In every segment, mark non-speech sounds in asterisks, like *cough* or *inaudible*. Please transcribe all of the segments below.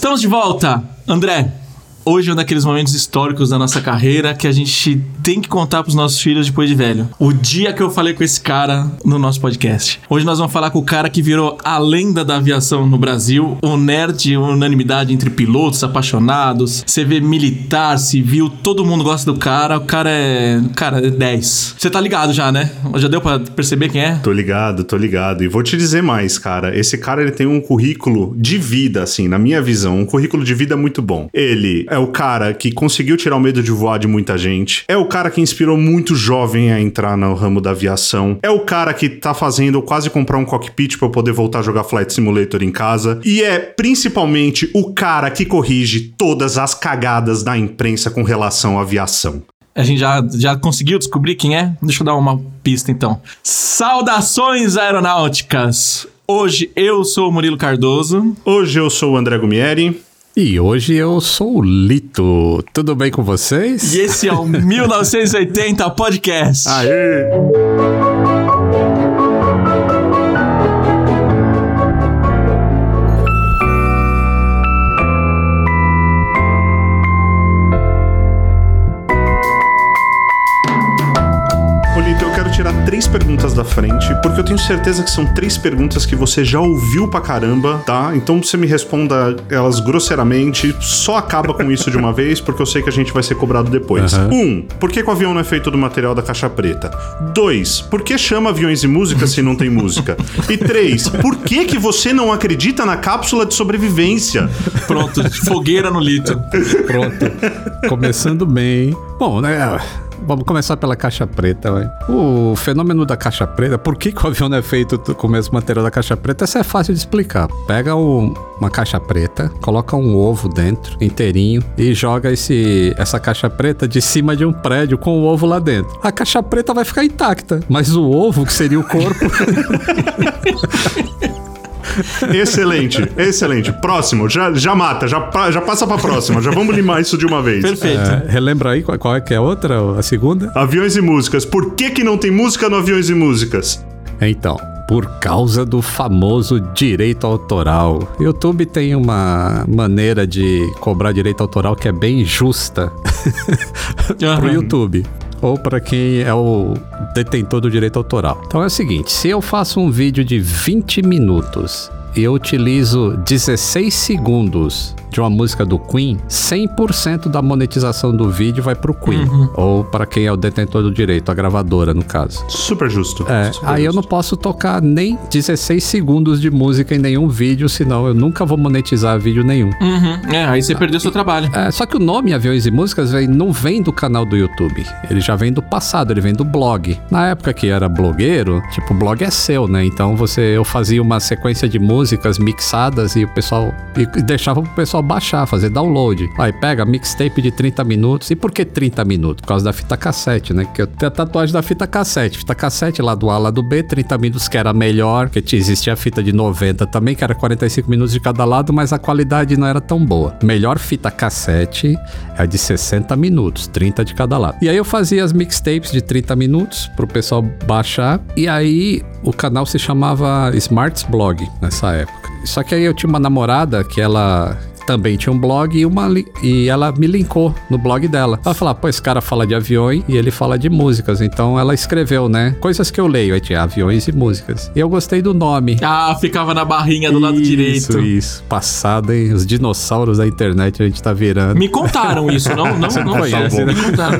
Estamos de volta, André. Hoje é um daqueles momentos históricos da nossa carreira que a gente tem que contar pros nossos filhos depois de velho. O dia que eu falei com esse cara no nosso podcast. Hoje nós vamos falar com o cara que virou a lenda da aviação no Brasil, o nerd, unanimidade entre pilotos, apaixonados, você vê militar, civil, todo mundo gosta do cara. O cara é. Cara, é 10. Você tá ligado já, né? Já deu pra perceber quem é? Tô ligado, tô ligado. E vou te dizer mais, cara. Esse cara ele tem um currículo de vida, assim, na minha visão, um currículo de vida muito bom. Ele é o cara que conseguiu tirar o medo de voar de muita gente. É o cara que inspirou muito jovem a entrar no ramo da aviação. É o cara que tá fazendo quase comprar um cockpit para poder voltar a jogar Flight Simulator em casa. E é principalmente o cara que corrige todas as cagadas da imprensa com relação à aviação. A gente já, já conseguiu descobrir quem é? Deixa eu dar uma pista então. Saudações aeronáuticas! Hoje eu sou o Murilo Cardoso. Hoje eu sou o André Gumieri. E hoje eu sou o Lito. Tudo bem com vocês? E esse é o *laughs* 1980 Podcast. Aê! Três perguntas da frente, porque eu tenho certeza que são três perguntas que você já ouviu pra caramba, tá? Então você me responda elas grosseiramente, só acaba com isso de uma *laughs* vez, porque eu sei que a gente vai ser cobrado depois. Aham. Um, por que, que o avião não é feito do material da caixa preta? Dois, por que chama aviões e música se não tem música? E três, por que, que você não acredita na cápsula de sobrevivência? Pronto, fogueira no lito. Pronto. Começando bem. Bom, né? Vamos começar pela caixa preta, vai. O fenômeno da caixa preta, por que, que o avião é feito com o mesmo material da caixa preta? Isso é fácil de explicar. Pega um- uma caixa preta, coloca um ovo dentro, inteirinho, e joga esse, essa caixa preta de cima de um prédio com o ovo lá dentro. A caixa preta vai ficar intacta, mas o ovo, que seria o corpo, *laughs* *laughs* Excelente, excelente. Próximo, já, já mata, já, já passa pra próxima, já vamos limar isso de uma vez. Perfeito. É, relembra aí qual, qual é que é a outra, a segunda? Aviões e músicas. Por que, que não tem música no Aviões e Músicas? Então, por causa do famoso direito autoral. YouTube tem uma maneira de cobrar direito autoral que é bem justa *laughs* pro. YouTube. Ou para quem é o detentor do direito autoral. Então é o seguinte: se eu faço um vídeo de 20 minutos e eu utilizo 16 segundos de uma música do Queen, 100% da monetização do vídeo vai pro Queen. Ou para quem é o detentor do direito, a gravadora, no caso. Super justo. É, Super aí eu não justo. posso tocar nem 16 segundos de música em nenhum vídeo, senão eu nunca vou monetizar vídeo nenhum. Uhum. É, aí você perdeu seu trabalho. É, só que o nome Aviões e Músicas vem, não vem do canal do YouTube. Ele já vem do passado, ele vem do blog. Na época que era blogueiro, tipo, o blog é seu, né? Então você eu fazia uma sequência de músicas mixadas e o pessoal e e deixava pro pessoal baixar, fazer download. Aí pega mixtape de 30 minutos. E por que 30 minutos? Por causa da fita cassete, né? Que eu tenho a tatuagem da fita cassete. Fita cassete lá do A, lá do B, 30 minutos que era melhor, porque existia a fita de 90 também, que era 45 minutos de cada lado, mas a qualidade não era tão boa. Melhor fita cassete é de 60 minutos, 30 de cada lado. E aí eu fazia as mixtapes de 30 minutos pro pessoal baixar. E aí o canal se chamava Smarts Blog nessa época. Só que aí eu tinha uma namorada que ela também tinha um blog e, uma, e ela me linkou no blog dela. Ela falou: pô, esse cara fala de aviões e ele fala de músicas. Então ela escreveu, né? Coisas que eu leio. Aí tinha aviões e músicas. E eu gostei do nome. Ah, ficava na barrinha do lado Isso, direito. Isso, passado, hein? Os dinossauros da internet a gente tá virando. Me contaram isso, não, não, *laughs* não conhece, Me né? contaram.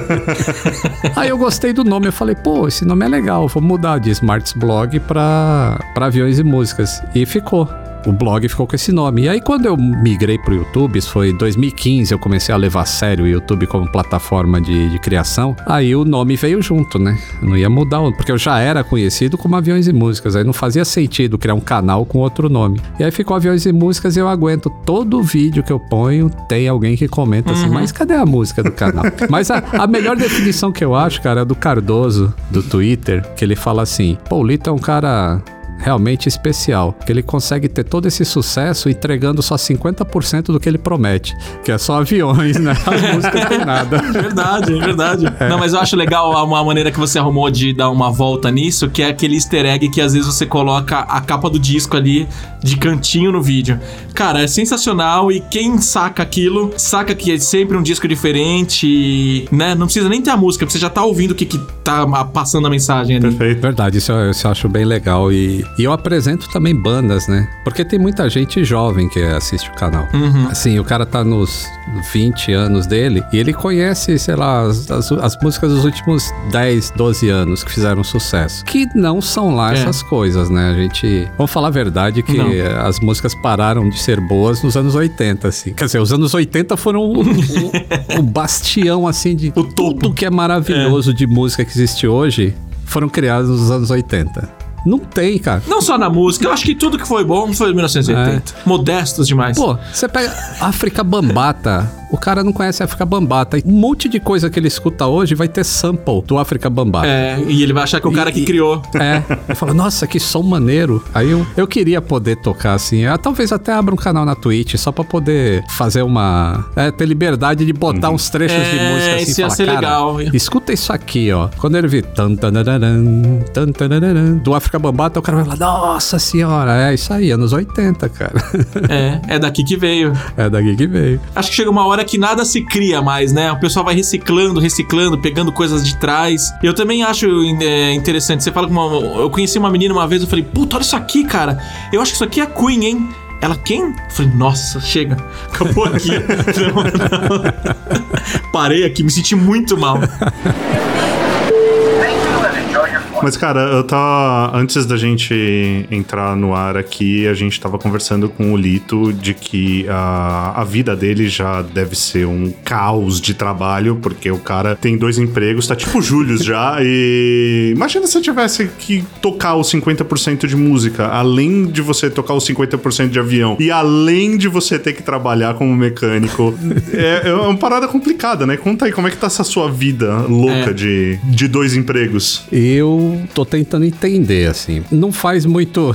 *laughs* Aí eu gostei do nome, eu falei, pô, esse nome é legal, vou mudar de Smarts Blog pra, pra aviões e músicas. E ficou. O blog ficou com esse nome. E aí, quando eu migrei pro YouTube, isso foi em 2015, eu comecei a levar a sério o YouTube como plataforma de, de criação. Aí o nome veio junto, né? Não ia mudar, o- porque eu já era conhecido como Aviões e Músicas. Aí não fazia sentido criar um canal com outro nome. E aí ficou Aviões e Músicas e eu aguento. Todo vídeo que eu ponho tem alguém que comenta assim, mas cadê a música do canal? *laughs* mas a, a melhor definição que eu acho, cara, é do Cardoso, do Twitter, que ele fala assim: pô, o Lito é um cara realmente especial. Que ele consegue ter todo esse sucesso entregando só 50% do que ele promete. Que é só aviões, né? As *laughs* músicas tem nada. Verdade, é verdade. Não, mas eu acho legal uma maneira que você arrumou de dar uma volta nisso, que é aquele easter egg que às vezes você coloca a capa do disco ali de cantinho no vídeo. Cara, é sensacional e quem saca aquilo, saca que é sempre um disco diferente, né? Não precisa nem ter a música, você já tá ouvindo o que, que tá passando a mensagem ali. Perfeito. Verdade, isso eu, isso eu acho bem legal. E, e eu apresento também bandas, né? Porque tem muita gente jovem que assiste o canal. Assim, o cara tá nos 20 anos dele e ele conhece, sei lá, as, as- as músicas dos últimos 10, 12 anos que fizeram sucesso. Que não são lá É. essas coisas, né? A gente. Vamos falar a verdade que Não. as músicas pararam de ser boas nos anos 80, assim. Quer dizer, os anos 80 foram o, o- o bastião, assim, de O topo. tudo que é maravilhoso de música que existe hoje foram criados nos anos 80. Não tem, cara. Não só na música, eu acho que tudo que foi bom foi em 1980. Modestos demais. Pô, você pega África Bambata. O cara não conhece África Bambata. Um monte de coisa que ele escuta hoje vai ter sample do África Bambata. É, e ele vai achar que é o cara que E- criou. É, eu falo, nossa, que som maneiro. Aí eu, eu queria poder tocar assim. Ah, talvez até abra um canal na Twitch só pra poder fazer uma. É, ter liberdade de botar uns trechos de É, música assim. isso ia falar, ser "Cara, legal." Escuta isso aqui, ó. Quando ele vir tan, tanararam, tan, tanararam, do África Bambata, o cara vai falar, nossa senhora, é isso aí, anos 80, cara. É, é daqui que veio. é daqui que veio. Acho que chega uma hora que nada se cria mais, né? O pessoal vai reciclando, reciclando, pegando coisas de trás. Eu também acho é, interessante. Você fala com uma. Eu conheci uma menina uma vez, eu falei, puta, olha isso aqui, cara. Eu acho que isso aqui é Queen, hein? Ela, quem? Eu falei, nossa, chega. Acabou aqui. *laughs* Não, não. Parei aqui, me senti muito mal. *laughs* Mas, cara, eu tava. Antes da gente entrar no ar aqui, a gente tava conversando com o Lito de que a, a vida dele já deve ser um caos de trabalho, porque o cara tem dois empregos, tá tipo o Július já. *laughs* E imagina se tivesse que tocar os 50% de música, além de você tocar os 50% de avião, e além de você ter que trabalhar como mecânico. *laughs* é, é uma parada complicada, né? Conta aí, como é que tá essa sua vida louca É. de, de dois empregos? Eu tô tentando entender, assim. Não faz muito.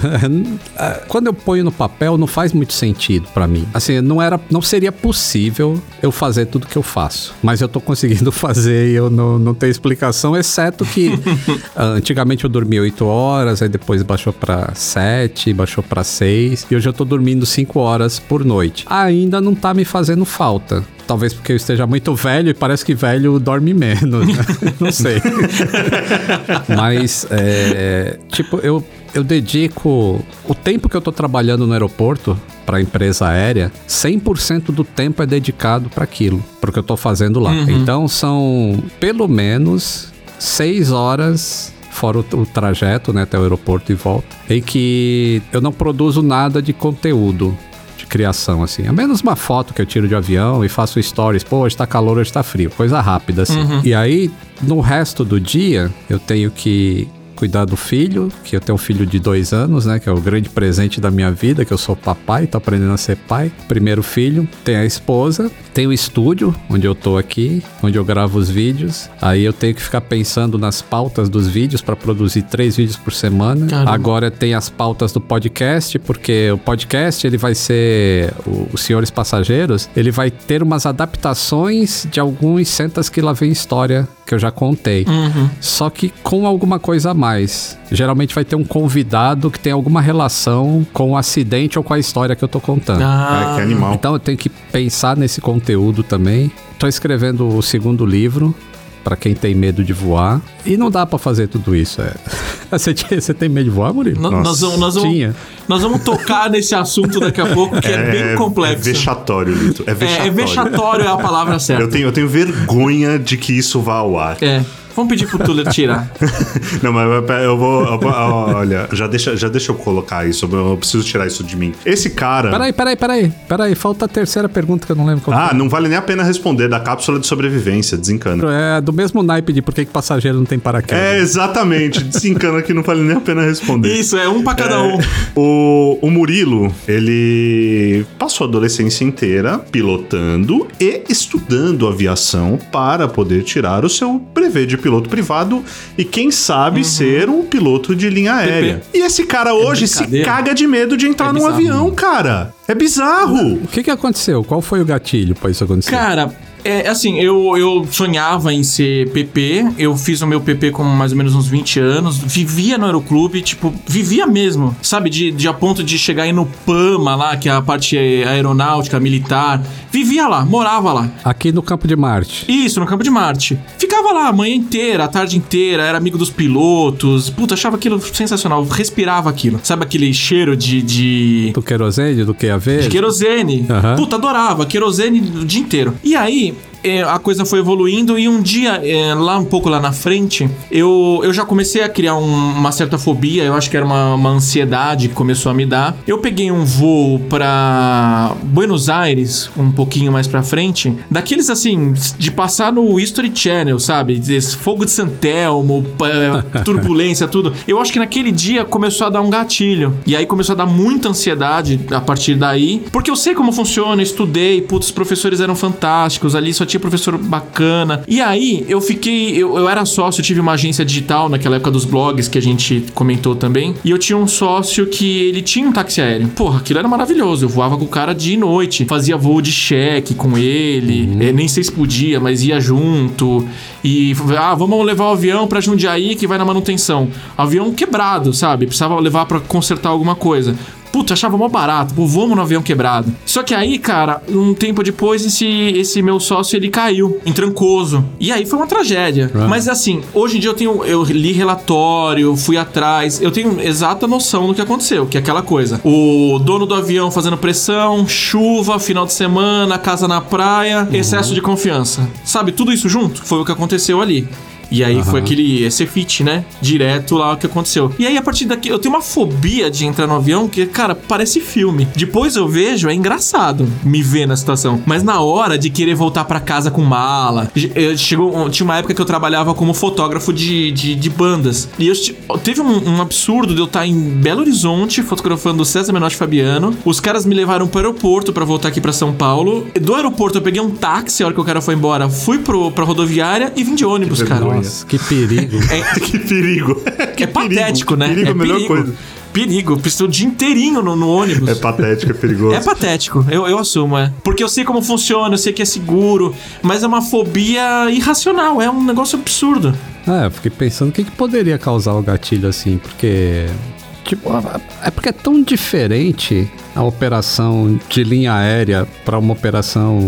*laughs* Quando eu ponho no papel, não faz muito sentido pra mim. Assim, não era, não seria possível eu fazer tudo que eu faço. Mas eu tô conseguindo *laughs* fazer e eu não, não tenho explicação, exceto que *laughs* ah, antigamente eu dormia 8 horas, aí depois baixou pra 7, baixou pra 6, e hoje eu tô dormindo 5 horas por noite. Ainda não tá me fazendo falta. Talvez porque eu esteja muito velho e parece que velho dorme menos, né? *laughs* Não sei. *laughs* Mas, é, tipo, eu, eu dedico o tempo que eu tô trabalhando no aeroporto para empresa aérea, 100% do tempo é dedicado para aquilo, para o que eu tô fazendo lá. Então são pelo menos seis horas fora o, o trajeto, né, até o aeroporto e volta, em que eu não produzo nada de conteúdo de criação, assim. A menos uma foto que eu tiro de avião e faço stories. Pô, hoje tá calor, hoje tá frio. Coisa rápida, assim. E aí, no resto do dia, eu tenho que cuidar do filho, que eu tenho um filho de dois anos, né? Que é o grande presente da minha vida, que eu sou papai, tô aprendendo a ser pai. Primeiro filho, tem a esposa, tem o estúdio, onde eu tô aqui, onde eu gravo os vídeos. Aí eu tenho que ficar pensando nas pautas dos vídeos para produzir três vídeos por semana. Caramba. Agora tem as pautas do podcast, porque o podcast ele vai ser o, os Senhores Passageiros, ele vai ter umas adaptações de alguns centas que lá vem história que eu já contei. Só que com alguma coisa a mais. Geralmente vai ter um convidado que tem alguma relação com o acidente ou com a história que eu tô contando. Ah, É, que animal. Então eu tenho que pensar nesse conteúdo também. Tô escrevendo o segundo livro pra quem tem medo de voar. E não dá pra fazer tudo isso. É. *laughs* Você, tinha- você tem medo de voar, Murilo? no- Nossa. nós, vamos, nós, vamos, Tinha. nós vamos tocar nesse assunto daqui a pouco, que é, bem complexo. É vexatório, Lito. É É, vexatório. é vexatório é a palavra certa. Eu tenho, eu tenho vergonha de que isso vá ao ar. É. Vamos pedir pro Tuller tirar. *laughs* Não, mas eu vou. eu olha, já deixa, já deixa eu colocar isso. Eu preciso tirar isso de mim. Esse cara. Peraí, peraí, peraí. Peraí, falta a terceira pergunta que eu não lembro qual Ah, que não vale nem a pena responder da cápsula de sobrevivência, desencana. é. É do mesmo naipe de por que, que passageiro não tem paraquedas. É, exatamente. Desencana que não vale nem a pena responder. *laughs* Isso, é um pra cada um. O, o Murilo, ele passou a adolescência inteira pilotando e estudando aviação para poder tirar o seu brevet de piloto privado e quem sabe ser um piloto de linha aérea. E esse cara hoje se brincadeira. caga de medo de entrar É num avião, cara. É bizarro. O que que aconteceu? Qual foi o gatilho pra isso acontecer? Cara, é assim, eu, eu sonhava em ser PP, eu fiz o meu PP com mais ou menos uns 20 anos, vivia no aeroclube, tipo, vivia mesmo, sabe? De, de a ponto de chegar aí no PAMA lá, que é a parte aeronáutica, militar, vivia lá, morava lá. Aqui no Campo de Marte. Isso, no campo de Marte. Ficava lá a manhã inteira, a tarde inteira, era amigo dos pilotos. Puta, achava aquilo sensacional, respirava aquilo. Sabe aquele cheiro de. de... Do querosene, do que a ver? De querosene. Aham. Puta, adorava. Querosene o dia inteiro. E aí, é, a coisa foi evoluindo e um dia, é, lá um pouco lá na frente, eu, eu já comecei a criar um- uma certa fobia. Eu acho que era uma, uma ansiedade que começou a me dar. Eu peguei um voo pra Buenos Aires, um pouquinho mais pra frente. Daqueles, assim, de passar no History Channel, sabe? Desse fogo de Santelmo, *laughs* turbulência, tudo. Eu acho que naquele dia começou a dar um gatilho. E aí começou a dar muita ansiedade a partir daí. Porque eu sei como funciona, estudei, putz, os professores eram fantásticos, ali só tinha professor bacana. E aí eu fiquei. Eu, eu era sócio, eu tive uma agência digital naquela época dos blogs que a gente comentou também. E eu tinha um sócio que ele tinha um táxi aéreo. Porra, aquilo era maravilhoso. Eu voava com o cara dia e noite, fazia voo de cheque com ele. É, nem sei se podia, mas ia junto. E ah, vamos levar o avião pra Jundiaí que vai na manutenção. Avião quebrado, sabe? Precisava levar pra consertar alguma coisa. Puta, achava mó barato, pô, vamos no avião quebrado. Só que aí, cara, um tempo depois, esse, esse meu sócio, ele caiu em Trancoso. E aí foi uma tragédia. Ah. Mas assim, hoje em dia eu tenho, eu li relatório, fui atrás, eu tenho exata noção do que aconteceu, que é aquela coisa. O dono do avião fazendo pressão, chuva, final de semana, casa na praia, excesso de confiança. Sabe, tudo isso junto foi o que aconteceu ali. E aí foi aquele esse fit, né? Direto lá o que aconteceu. E aí a partir daqui eu tenho uma fobia de entrar no avião que, cara, parece filme. Depois eu vejo, é engraçado me ver na situação. Mas na hora de querer voltar pra casa com mala, eh, chegou tinha uma época que eu trabalhava como fotógrafo de, de, de bandas. E eu, teve um, um absurdo de eu estar em Belo Horizonte fotografando o César Menotti Fabiano. Os caras me levaram pro aeroporto pra voltar aqui pra São Paulo. Do aeroporto eu peguei um táxi a hora que o cara foi embora. Fui pro, pra rodoviária e vim de ônibus, cara. Nossa, que perigo. *laughs* que perigo. É patético, né? Perigo é é a melhor perigo. coisa. Perigo. Preciso o dia inteirinho no, no ônibus. É patético, é perigoso. É patético, eu, eu assumo, é. Porque eu sei como funciona, eu sei que é seguro, mas é uma fobia irracional, é um negócio absurdo. É, eu fiquei pensando o que, que poderia causar o gatilho assim, porque. Tipo, é porque é tão diferente a operação de linha aérea para uma operação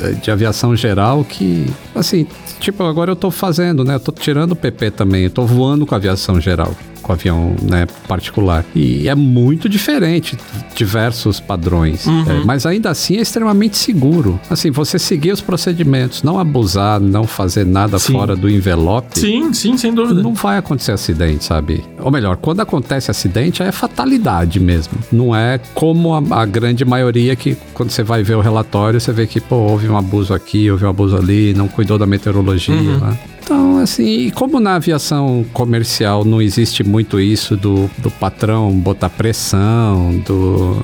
eh, de aviação geral que, assim, tipo, agora eu tô fazendo, né? Eu tô tirando o PP também, tô voando com a aviação geral, com avião, né, particular. E é muito diferente, diversos padrões. É, mas ainda assim é extremamente seguro. Assim, você seguir os procedimentos, não abusar, não fazer nada Sim. fora do envelope. Sim, sim, sem dúvida. Não vai acontecer acidente, sabe? Ou melhor, quando acontece acidente é fatalidade mesmo. Não é como a, a grande maioria que quando você vai ver o relatório, você vê que, pô, houve um abuso aqui, houve um abuso ali, não cuidou da meteorologia. né? Então, assim, e como na aviação comercial não existe muito isso do, do patrão botar pressão, do.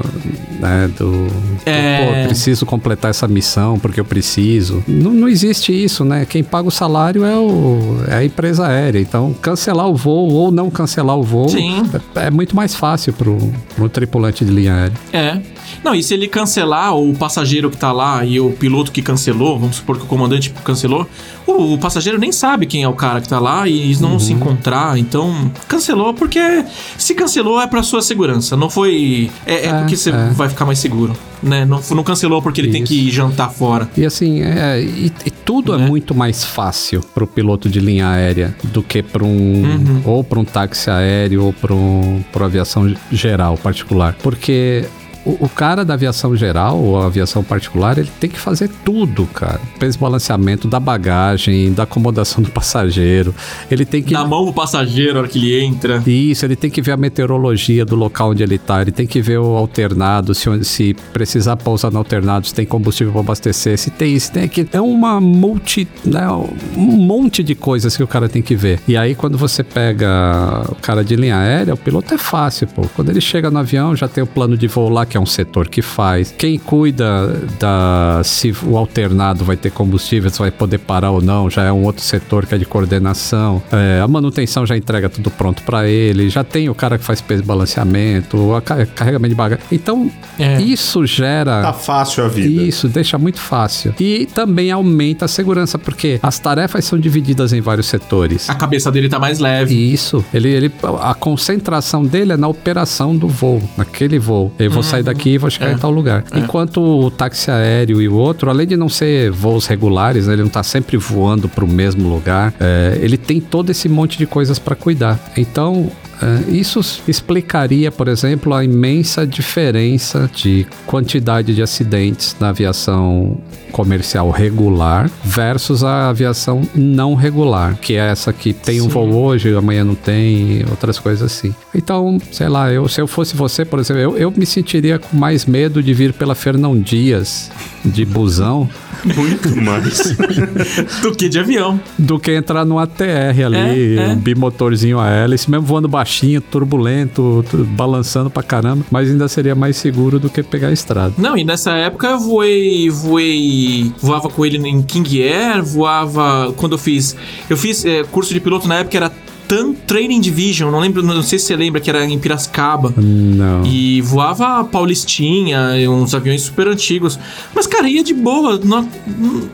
né, do. do, É. pô, preciso completar essa missão porque eu preciso. Não, não existe isso, né? Quem paga o salário é, o, é a empresa aérea. Então, cancelar o voo ou não cancelar o voo é, é muito mais fácil pro, pro tripulante de linha aérea. É. Não, e se ele cancelar o passageiro que tá lá e o piloto que cancelou, vamos supor que o comandante cancelou, o, o passageiro nem sabe quem é o cara que tá lá e eles não se encontrar, então cancelou porque se cancelou é pra sua segurança, não foi. É, é É, porque você é. vai ficar mais seguro, né? Não, não cancelou porque ele tem Isso. que jantar fora. E assim, é, e, e tudo Né? é muito mais fácil pro piloto de linha aérea do que para um Uhum. ou para um táxi aéreo ou para um, pra aviação geral particular, porque o, o cara da aviação geral ou a aviação particular, ele tem que fazer tudo, cara. Peso balanceamento da bagagem, da acomodação do passageiro. Ele tem que Na mão do passageiro, a hora que ele entra. isso, ele tem que ver a meteorologia do local onde ele tá, ele tem que ver o alternado, se, se precisar pousar no alternado, se tem combustível para abastecer, se tem isso, tem aquilo. É uma multi, né, um monte de coisas que o cara tem que ver. E aí quando você pega o cara de linha aérea, o piloto é fácil, pô. Quando ele chega no avião, já tem o plano de voo lá que é um setor que faz. Quem cuida da se o alternado vai ter combustível, se vai poder parar ou não, já é um outro setor que é de coordenação. É, a manutenção já entrega tudo pronto para ele, já tem o cara que faz peso balanceamento, a carregamento de bagagem. Então, é. isso gera. Tá fácil a vida. Isso, deixa muito fácil. E também aumenta a segurança, porque as tarefas são divididas em vários setores. A cabeça dele tá mais leve. Isso. Ele, ele, a concentração dele é na operação do voo, naquele voo. Eu vou uhum. sair daqui e vou chegar é. em tal lugar. É. Enquanto o táxi aéreo e o outro, além de não ser voos regulares, né, ele não tá sempre voando para o mesmo lugar, é, ele tem todo esse monte de coisas para cuidar. Então, isso explicaria, por exemplo, a imensa diferença de quantidade de acidentes na aviação comercial regular versus a aviação não regular, que é essa que tem Sim. um voo hoje, amanhã não tem, outras coisas assim. Então, sei lá, eu, se eu fosse você, por exemplo, eu, eu me sentiria com mais medo de vir pela Fernão Dias de busão. *laughs* Muito mais. do que de avião. Do que entrar no ATR ali, é, é. um bimotorzinho a hélice, mesmo voando baixinho, turbulento, balançando pra caramba, mas ainda seria mais seguro do que pegar a estrada. Não, e nessa época eu voei, voei, voava com ele em King Air, voava quando eu fiz, eu fiz é, curso de piloto na época era Tan Training Division, não lembro, não sei se você lembra que era em Piracicaba. Não. E voava Paulistinha, uns aviões super antigos. Mas, cara, ia de boa. Não,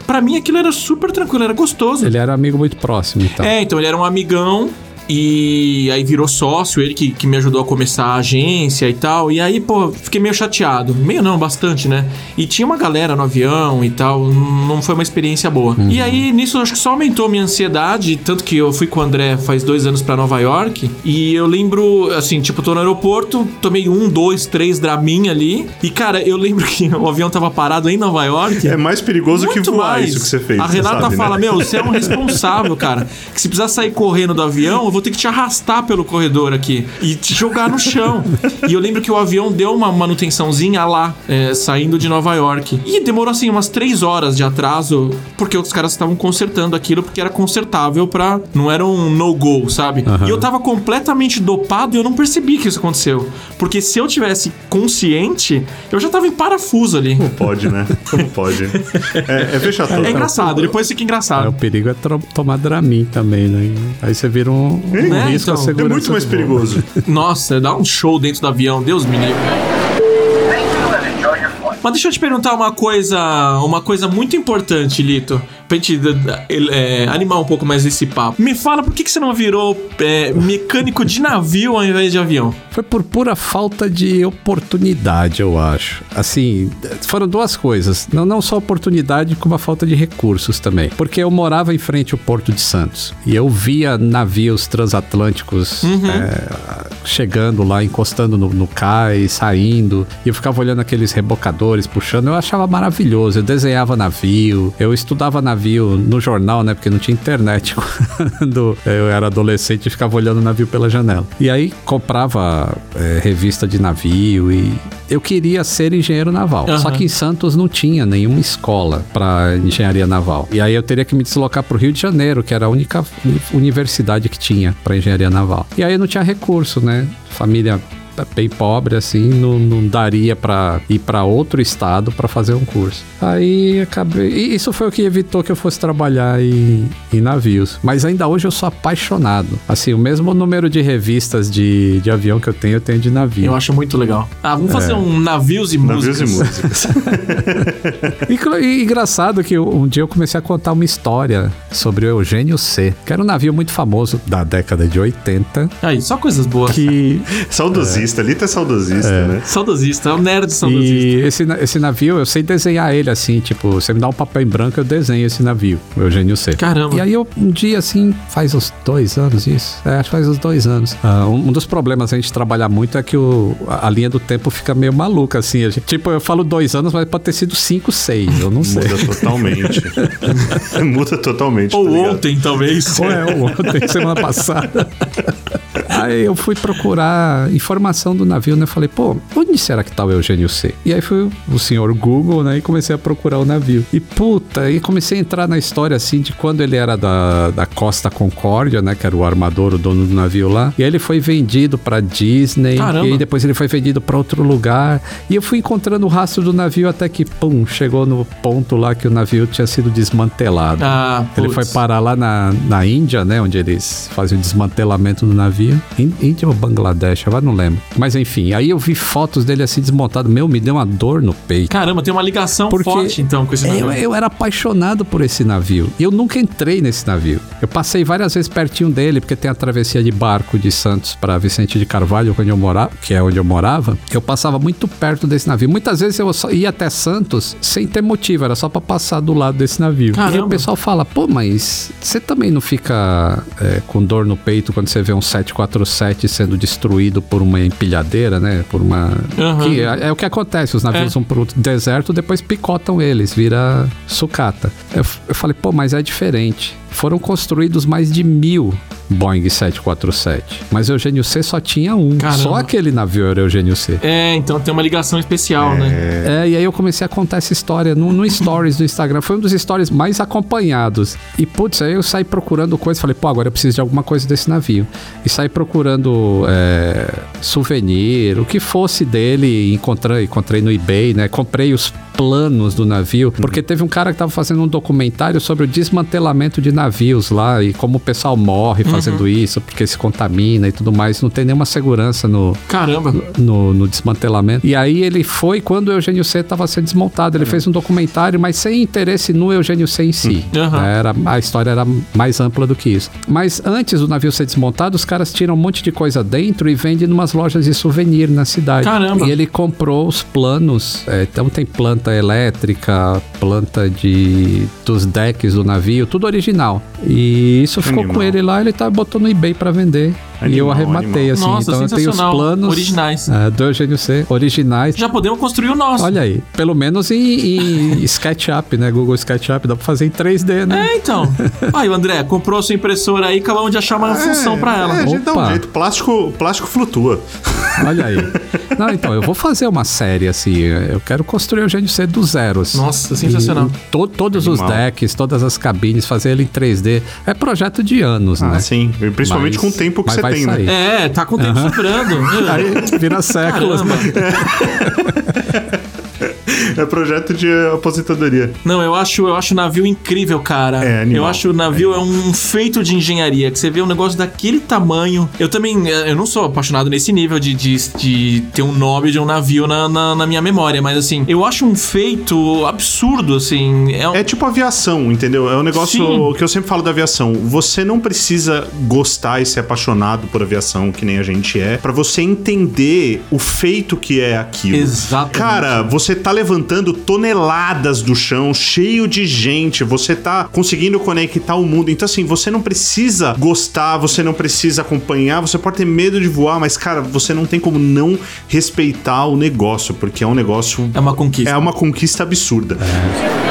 pra mim aquilo era super tranquilo, era gostoso. Ele era amigo muito próximo, então. É, então ele era um amigão. E aí virou sócio, ele que, que me ajudou a começar a agência e tal. E aí, pô, fiquei meio chateado. Meio não, bastante, né? E tinha uma galera no avião e tal. Não foi uma experiência boa. Uhum. E aí, nisso, acho que só aumentou minha ansiedade. Tanto que eu fui com o André faz dois anos para Nova York. E eu lembro, assim, tipo, tô no aeroporto, tomei um, dois, três Dramin ali. E, cara, eu lembro que *laughs* o avião tava parado em Nova York. É mais perigoso Muito que voar mais. isso que você fez. A Renata sabe, né? fala: né? Meu, você é um responsável, cara. Que se precisar sair correndo do avião, eu vou ter que te arrastar pelo corredor aqui e te jogar no chão. e eu lembro que o avião deu uma manutençãozinha lá, é, saindo de Nova York. E demorou assim umas três horas de atraso, porque os caras estavam consertando aquilo porque era consertável para Não era um no-go, sabe? Uhum. E eu tava completamente dopado e eu não percebi que isso aconteceu. Porque se eu tivesse consciente, eu já tava em parafuso ali. Como pode, né? Como pode? É, é. É engraçado, depois fica engraçado. É, o perigo é tomar Dramin também, né? Aí você vira um, né? risco então, é muito mais perigoso. Nossa, dá um show dentro do avião, Deus me livre. Mas deixa eu te perguntar uma coisa, uma coisa muito importante, Lito pra gente é, animar um pouco mais esse papo. Me fala por que, que você não virou é, mecânico de navio ao invés de avião? Foi por pura falta de oportunidade, eu acho. Assim, foram duas coisas. Não, não só oportunidade, como a falta de recursos também. Porque eu morava em frente ao Porto de Santos e eu via navios transatlânticos uhum. é, chegando lá, encostando no, no cais, saindo. E eu ficava olhando aqueles rebocadores puxando. Eu achava maravilhoso. Eu desenhava navio, eu estudava navio navio no jornal, né? Porque não tinha internet *laughs* quando eu era adolescente e ficava olhando o navio pela janela. E aí comprava é, revista de navio e eu queria ser engenheiro naval. Uhum. Só que em Santos não tinha nenhuma escola para engenharia naval. E aí eu teria que me deslocar para o Rio de Janeiro, que era a única universidade que tinha para engenharia naval. E aí não tinha recurso, né? Família bem pobre assim, não, não daria para ir para outro estado para fazer um curso. Aí acabei. E isso foi o que evitou que eu fosse trabalhar em, em navios. Mas ainda hoje eu sou apaixonado. Assim, o mesmo número de revistas de, de avião que eu tenho, eu tenho de navio. Eu acho muito legal. Ah, vamos fazer é. um navios e navios músicas. Navios e músicas. e, *laughs* e, engraçado que um dia eu comecei a contar uma história sobre o Eugênio C, que era um navio muito famoso da década de 80. Aí, só coisas boas. Que. *laughs* Saudosista. É saudosista, Lito é saudosista, é. né? Saudosista, é o nerd saudosista. E esse, esse navio, eu sei desenhar ele assim, tipo, você me dá um papel em branco, eu desenho esse navio, o Eugênio C. Caramba. E aí eu, um dia assim, faz uns dois anos isso, é, acho que faz uns dois anos. Uh, um, um, dos problemas a gente trabalhar muito é que o, a linha do tempo fica meio maluca, assim. Gente, tipo, eu falo dois anos, mas pode ter sido cinco, seis, eu não sei. Muda totalmente. *laughs* Muda totalmente. Ou tá ontem, talvez. Ou é, ou ontem, semana passada. *laughs* Aí eu fui procurar informação do navio, né? Falei, pô, onde será que tá o Eugênio C? E aí fui o senhor Google, né? E comecei a procurar o navio. E puta, aí comecei a entrar na história assim de quando ele era da, da Costa Concórdia, né? Que era o armador, o dono do navio lá. E aí ele foi vendido pra Disney. Caramba. E aí depois ele foi vendido pra outro lugar. E eu fui encontrando o rastro do navio até que, pum, chegou no ponto lá que o navio tinha sido desmantelado. Ah, Ele putz. foi parar lá na, na Índia, né? Onde eles fazem o desmantelamento do navio. Ín- Índia ou Bangladesh, agora não lembro. Mas enfim, aí eu vi fotos dele assim desmontado. Meu, me deu uma dor no peito. Caramba, tem uma ligação Porque forte então com esse Eu, navio. eu era apaixonado por esse navio. E eu nunca entrei nesse navio. Eu passei várias vezes pertinho dele, porque tem a travessia de barco de Santos para Vicente de Carvalho, onde eu morava, que é onde eu morava. Eu passava muito perto desse navio. Muitas vezes eu só ia até Santos sem ter motivo, era só para passar do lado desse navio. E aí Caramba. o pessoal fala: pô, mas você também não fica é, com dor no peito quando você vê um 747 sendo destruído por uma empilhadeira, né? Por uma. Aham. Que é, é o que acontece, os navios É. vão pro deserto, depois picotam eles, vira sucata. Eu, eu falei, pô, mas é diferente. Foram construídos mais de mil Boeing 747, mas Eugênio C só tinha um. Caramba. Só aquele navio era Eugênio C. É, então tem uma ligação especial, né? É, e aí eu comecei a contar essa história no, no stories do Instagram. Foi um dos stories mais acompanhados. E, putz, aí eu saí procurando coisa. Falei, pô, agora eu preciso de alguma coisa desse navio. E saí procurando é, souvenir, o que fosse dele. Encontrei, encontrei no eBay, né? Comprei os planos do navio. Porque teve um cara que tava fazendo um documentário sobre o desmantelamento de navios lá. E como o pessoal morre fazendo isso, porque se contamina e tudo mais. Não tem nenhuma segurança no, Caramba. no, no desmantelamento. E aí ele foi quando o Eugênio C estava sendo desmontado. Ele fez um documentário, mas sem interesse no Eugênio C em si. Aham. Era, a história era mais ampla do que isso. Mas antes do navio ser desmontado, os caras tiram um monte de coisa dentro e vendem em umas lojas de souvenir na cidade. Caramba. E ele comprou os planos. é, então tem planta elétrica, planta de dos decks do navio, tudo original. E isso ficou Animal. com ele lá, ele tá botou no eBay pra vender. E eu Animal, arrematei animal. assim. Nossa, então eu tenho os planos Originais. é, do Eugênio C, originais. Já podemos construir o nosso. Olha aí, pelo menos em, em *laughs* SketchUp, né? Google SketchUp, dá pra fazer em 3D, né? É, então. *laughs* Aí, o André, comprou a sua impressora aí, acabamos de achar uma função pra ela. É, a gente dá um Opa. jeito. Plástico, plástico flutua. *laughs* Olha aí. Não, então, eu vou fazer uma série assim. Eu quero construir o Eugênio C do zero. assim. Nossa, sensacional. To- todos os Animal. decks, todas as cabines, fazer ele em 3D. É projeto de anos, Ah, né? sim. E Principalmente Mas- com o tempo que você vai tem, sair. né? É, tá com o tempo sobrando. *laughs* Aí vira séculos, né? É projeto de aposentadoria. Não, eu acho, eu acho o navio incrível, cara. É, animal. Eu acho o navio é um feito de engenharia, que você vê um negócio daquele tamanho. Eu também, eh, eu não sou apaixonado nesse nível de, de, de ter um nome de um navio na, na, na minha memória, mas assim, eu acho um feito absurdo, assim. É, um- É tipo aviação, entendeu? É um negócio Sim. que eu sempre falo da aviação. Você não precisa gostar e ser apaixonado por aviação, que nem a gente é, pra você entender o feito que é aquilo. Exatamente. Cara, você tá levantando toneladas do chão, cheio de gente, você tá conseguindo conectar o mundo. Então, assim, você não precisa gostar, você não precisa acompanhar, você pode ter medo de voar, mas, cara, você não tem como não respeitar o negócio, porque é um negócio. é uma conquista. É uma conquista absurda. And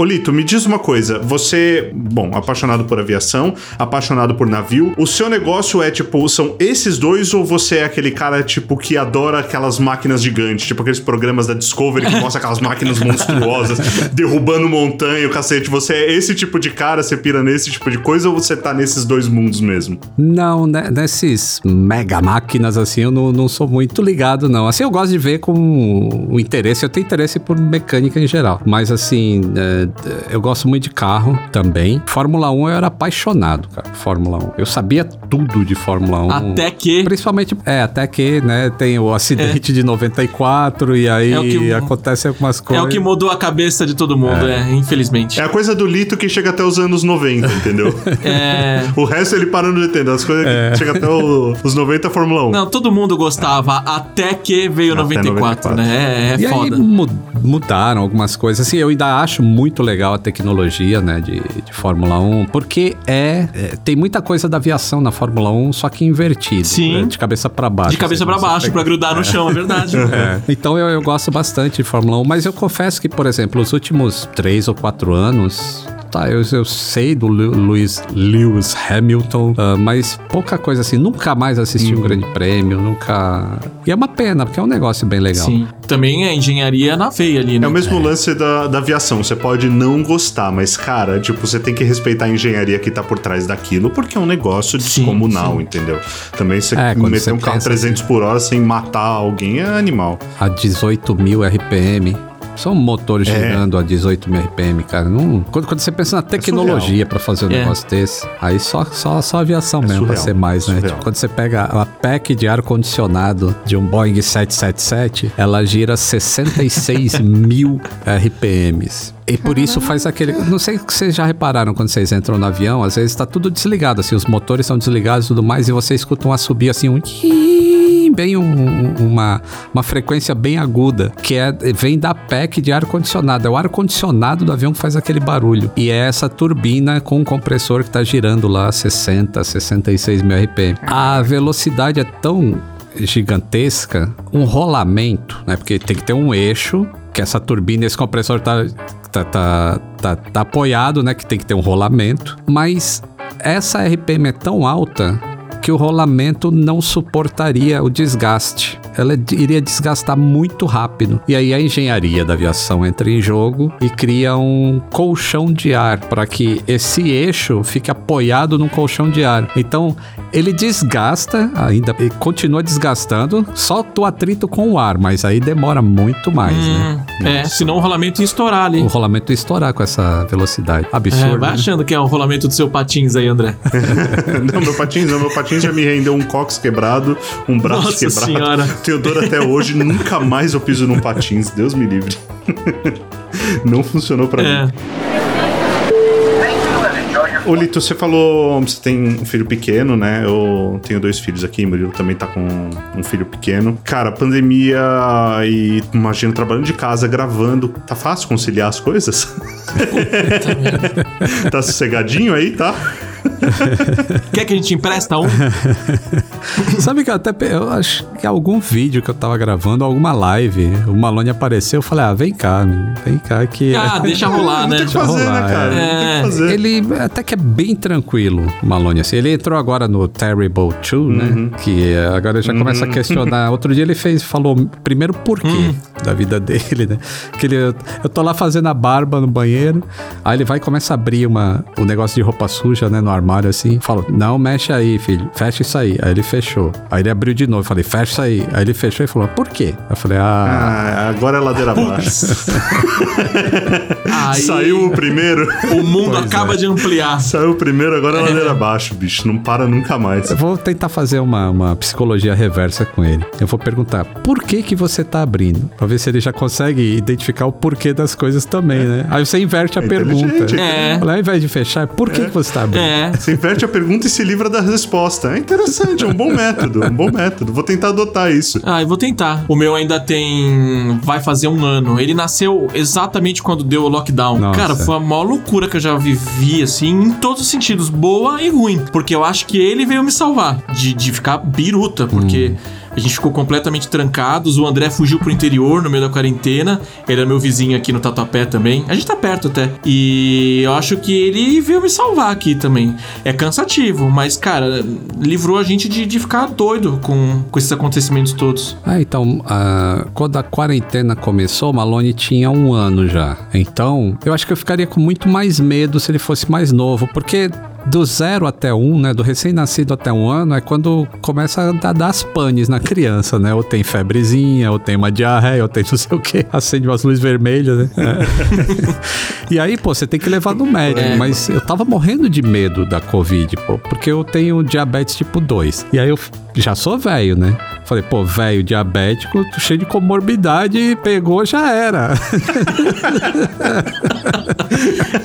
enjoy your flight. Ô Lito, me diz uma coisa. Você, bom, apaixonado por aviação, apaixonado por navio. O seu negócio é tipo, são esses dois ou você é aquele cara tipo que adora aquelas máquinas gigantes, tipo aqueles programas da Discovery que mostra aquelas máquinas *laughs* monstruosas derrubando montanha, o cacete. Você é esse tipo de cara, você pira nesse tipo de coisa ou você tá nesses dois mundos mesmo? Não, né, nesses mega máquinas assim, eu não, não sou muito ligado, não. Assim, eu gosto de ver com o interesse, eu tenho interesse por mecânica em geral. Mas assim, é, eu gosto muito de carro também. Fórmula 1 eu era apaixonado, cara. Fórmula 1. Eu sabia tudo de Fórmula 1. Até que. Principalmente, é, até que, né, tem o acidente de 94 e aí É que- acontece algumas É coisas. o que mudou a cabeça de todo mundo, é, infelizmente. É a coisa do Lito que chega até os anos 90, *laughs* entendeu? É. o resto ele para no 80, as coisas que chega até o- os 90 Fórmula 1. Não, todo mundo gostava até que veio Até 94, 94. né? É, é E aí foda. mu- mudaram algumas coisas. Assim, eu ainda acho muito legal a tecnologia, né, de, de Fórmula 1, porque é, é, tem muita coisa da aviação na Fórmula 1, só que invertido. Sim. né, de cabeça pra baixo. De cabeça assim, pra você baixo, pra grudar no chão, é verdade. *laughs* É. Então eu, eu gosto bastante de Fórmula 1, mas eu confesso que, por exemplo, os últimos três ou quatro anos Tá, eu, eu sei do Lu- Lewis, Lewis Hamilton, ah, mas pouca coisa assim. Nunca mais assisti um grande prêmio, nunca. E é uma pena, porque é um negócio bem legal. Sim. Também é engenharia na veia ali, né? É o mesmo lance da, da aviação. Você pode não gostar, mas, cara, tipo, você tem que respeitar a engenharia que tá por trás daquilo, porque é um negócio Sim, descomunal, sim. entendeu? Também você É, meter você um carro pensa 300 por hora sem matar alguém é animal. A 18 mil RPM. São motores É. girando a 18 mil RPM, cara. Não, quando, quando você pensa na tecnologia pra fazer um É. negócio desse, aí só, só, só aviação mesmo pra surreal, ser mais, né? Tipo, quando você pega a pack de ar-condicionado de um Boeing 777, ela gira 66 mil RPMs. E por isso faz aquele. Não sei se vocês já repararam quando vocês entram no avião, às vezes tá tudo desligado, assim, os motores são desligados e tudo mais, e você escuta um assobio assim, um. Bem um- um- uma, uma frequência bem aguda, que é, vem da PEC de ar-condicionado. É o ar-condicionado do avião que faz aquele barulho. E é essa turbina com o compressor que está girando lá 60, 66 mil RPM. A velocidade é tão gigantesca, um rolamento, né? Porque tem que ter um eixo, que essa turbina, esse compressor tá, tá, tá, tá, tá apoiado, né? Que tem que ter um rolamento. Mas essa RPM é tão alta que o rolamento não suportaria o desgaste. Ela iria desgastar muito rápido. E aí a engenharia da aviação entra em jogo e cria um colchão de ar para que esse eixo fique apoiado num colchão de ar. Então ele desgasta, ainda e continua desgastando, só do atrito com o ar, mas aí demora muito mais, né? Hum, é, senão o rolamento ia estourar ali. O rolamento ia estourar com essa velocidade. É, Absurdo. vai né? achando que é o rolamento do seu patins aí, André. *laughs* não, meu patins não. Meu patins já me rendeu um cox quebrado, um braço Nossa quebrado. senhora. *laughs* Tenho dor até hoje, nunca mais eu piso num patins. Deus me livre. *laughs* não funcionou pra mim. É. Your Ô, Lito, você falou você tem um filho pequeno, né? Eu tenho dois filhos aqui, Murilo também tá com um filho pequeno. Cara, pandemia e imagino trabalhando de casa, gravando. Tá fácil conciliar as coisas? *laughs* tá sossegadinho aí, tá? *laughs* Quer que a gente empresta um? *laughs* Sabe que eu até eu acho que algum vídeo que eu tava gravando, alguma live, o Malone apareceu, eu falei, ah, vem cá, meu, vem cá que. Ah, *laughs* deixa rolar, né? Deixa fazer, rolar, né, cara? é. Fazer. Ele até que é bem tranquilo, Malone. Assim. Ele entrou agora no Terrible 2, Uhum. né? Que agora já começa a questionar. Outro dia ele fez, falou primeiro por quê Hum. da vida dele, né? Que ele, eu tô lá fazendo a barba no banheiro, aí ele vai e começa a abrir uma, o negócio de roupa suja, né? No armário assim. Fala, não mexe aí, filho, fecha isso aí. Aí ele fechou. Aí ele abriu de novo, falei, fecha isso aí. Aí ele fechou e falou, por quê? Eu falei, ah. Ah, agora é ladeira abaixo. Aí Saiu o primeiro. o mundo Pois acaba é. de ampliar. Saiu o primeiro, agora é ladeira abaixo, bicho. Não para nunca mais. Eu vou tentar fazer uma, uma psicologia reversa com ele. Eu vou perguntar, por que que você tá abrindo? Pra ver se ele já consegue identificar o porquê das coisas também, né? Aí você inverte a É pergunta. É. Fala, Ao invés de fechar, por que, que você tá abrindo? É. Você inverte a pergunta e se livra da resposta. É interessante, é um bom método, um bom método. Vou tentar adotar isso. Ah, eu vou tentar. O meu ainda tem. Vai fazer um ano. Ele nasceu exatamente quando deu o lockdown. Nossa. Cara, foi a maior loucura que eu já vivi, assim, em todos os sentidos, boa e ruim. Porque eu acho que ele veio me salvar de, de ficar biruta, porque. A gente ficou completamente trancados. O André fugiu pro interior no meio da quarentena. Ele é meu vizinho aqui no Tatuapé também. A gente tá perto até. E eu acho que ele veio me salvar aqui também. É cansativo, mas, cara, livrou a gente de, de ficar doido com, com esses acontecimentos todos. Ah, então, ah, quando a quarentena começou, Malone tinha um ano já. Então, eu acho que eu ficaria com muito mais medo se ele fosse mais novo, porque do zero até um, né, do recém-nascido até um ano, é quando começa a dar, as panes na criança, né? Ou tem febrezinha, ou tem uma diarreia, ou tem não sei o que, *laughs* acende umas luzes vermelhas, né? É. *laughs* e aí, pô, você tem que levar no médico, É. mas eu tava morrendo de medo da Covid, pô, porque eu tenho diabetes tipo 2. E aí eu já sou velho, né? Falei, pô, velho diabético, cheio de comorbidade, pegou, já era. *laughs*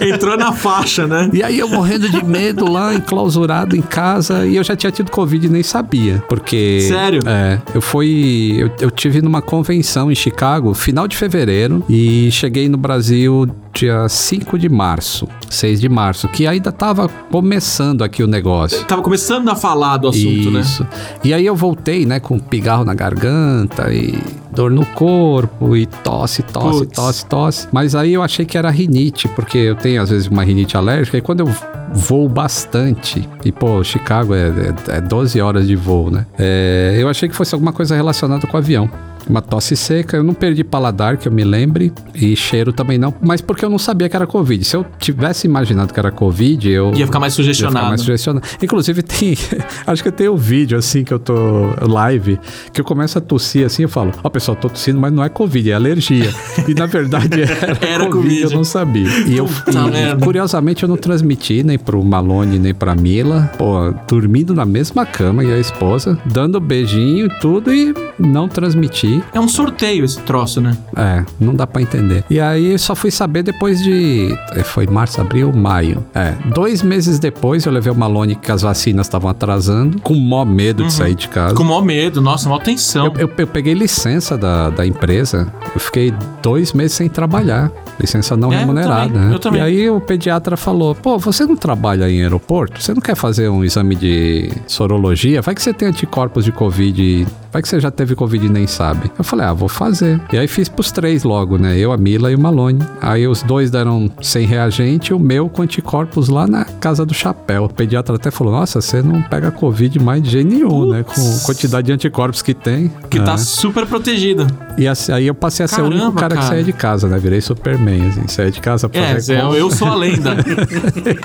Entrou na faixa, né? E aí eu morrendo de medo lá, enclausurado em casa, e eu já tinha tido Covid e nem sabia. Porque. Sério? É. Eu fui. Eu, eu tive numa convenção em Chicago, final de fevereiro, e cheguei no Brasil dia 5 de março, 6 de março, que ainda tava começando aqui o negócio. Tava começando a falar do assunto, né? Isso. E aí eu voltei, né, com pigarro na garganta e dor no corpo e tosse, tosse, Putz. tosse, tosse. Mas aí eu achei que era rinite, porque eu tenho às vezes uma rinite alérgica e quando eu voo bastante, e pô, Chicago é, é, é 12 horas de voo, né? É, eu achei que fosse alguma coisa relacionada com o avião. Uma tosse seca, eu não perdi paladar, que eu me lembre, e cheiro também não, mas porque eu não sabia que era Covid. Se eu tivesse imaginado que era Covid, eu. Ia ficar mais ia ficar sugestionado. mais sugestionado. Inclusive, tem. *laughs* acho que tem um vídeo assim que eu tô live, que eu começo a tossir assim, eu falo, ó, pessoal, tô tossindo, mas não é Covid, é alergia. e na verdade *laughs* era, *laughs* Era COVID, Covid. eu não sabia. E eu, e, curiosamente, eu não transmiti nem pro Malone, nem pra Mila. Pô, dormindo na mesma cama e a esposa, dando beijinho e tudo, e não transmiti. É um sorteio esse troço, né? É, não dá pra entender. E aí só fui saber depois de. eh, Foi março, abril, maio. É. Dois meses depois eu levei o Malone que as vacinas estavam atrasando, com mó medo de sair de casa. Com maior medo, nossa, maior tensão. Eu, eu- eu peguei licença da, da empresa, eu fiquei dois meses sem trabalhar. Licença não É, eu remunerada. também, né? eu também. E aí o pediatra falou: pô, você não trabalha em aeroporto? Você não quer fazer um exame de sorologia? Vai que você tem anticorpos de Covid. Vai que você já teve Covid e nem sabe. Eu falei, ah, vou fazer. E aí fiz pros três logo, né? Eu, a Mila e o Malone. Aí os dois deram sem reagente, o meu com anticorpos lá na casa do chapéu. O pediatra até falou: Nossa, você não pega Covid mais de jeito nenhum, né? Com a quantidade de anticorpos que tem. Que É. tá super protegido. E assim, aí eu passei a ser o único Caramba, cara, que cara. saía de casa, né? Virei Superman, assim. Saía de casa pra É, fazer *laughs* eu sou a lenda.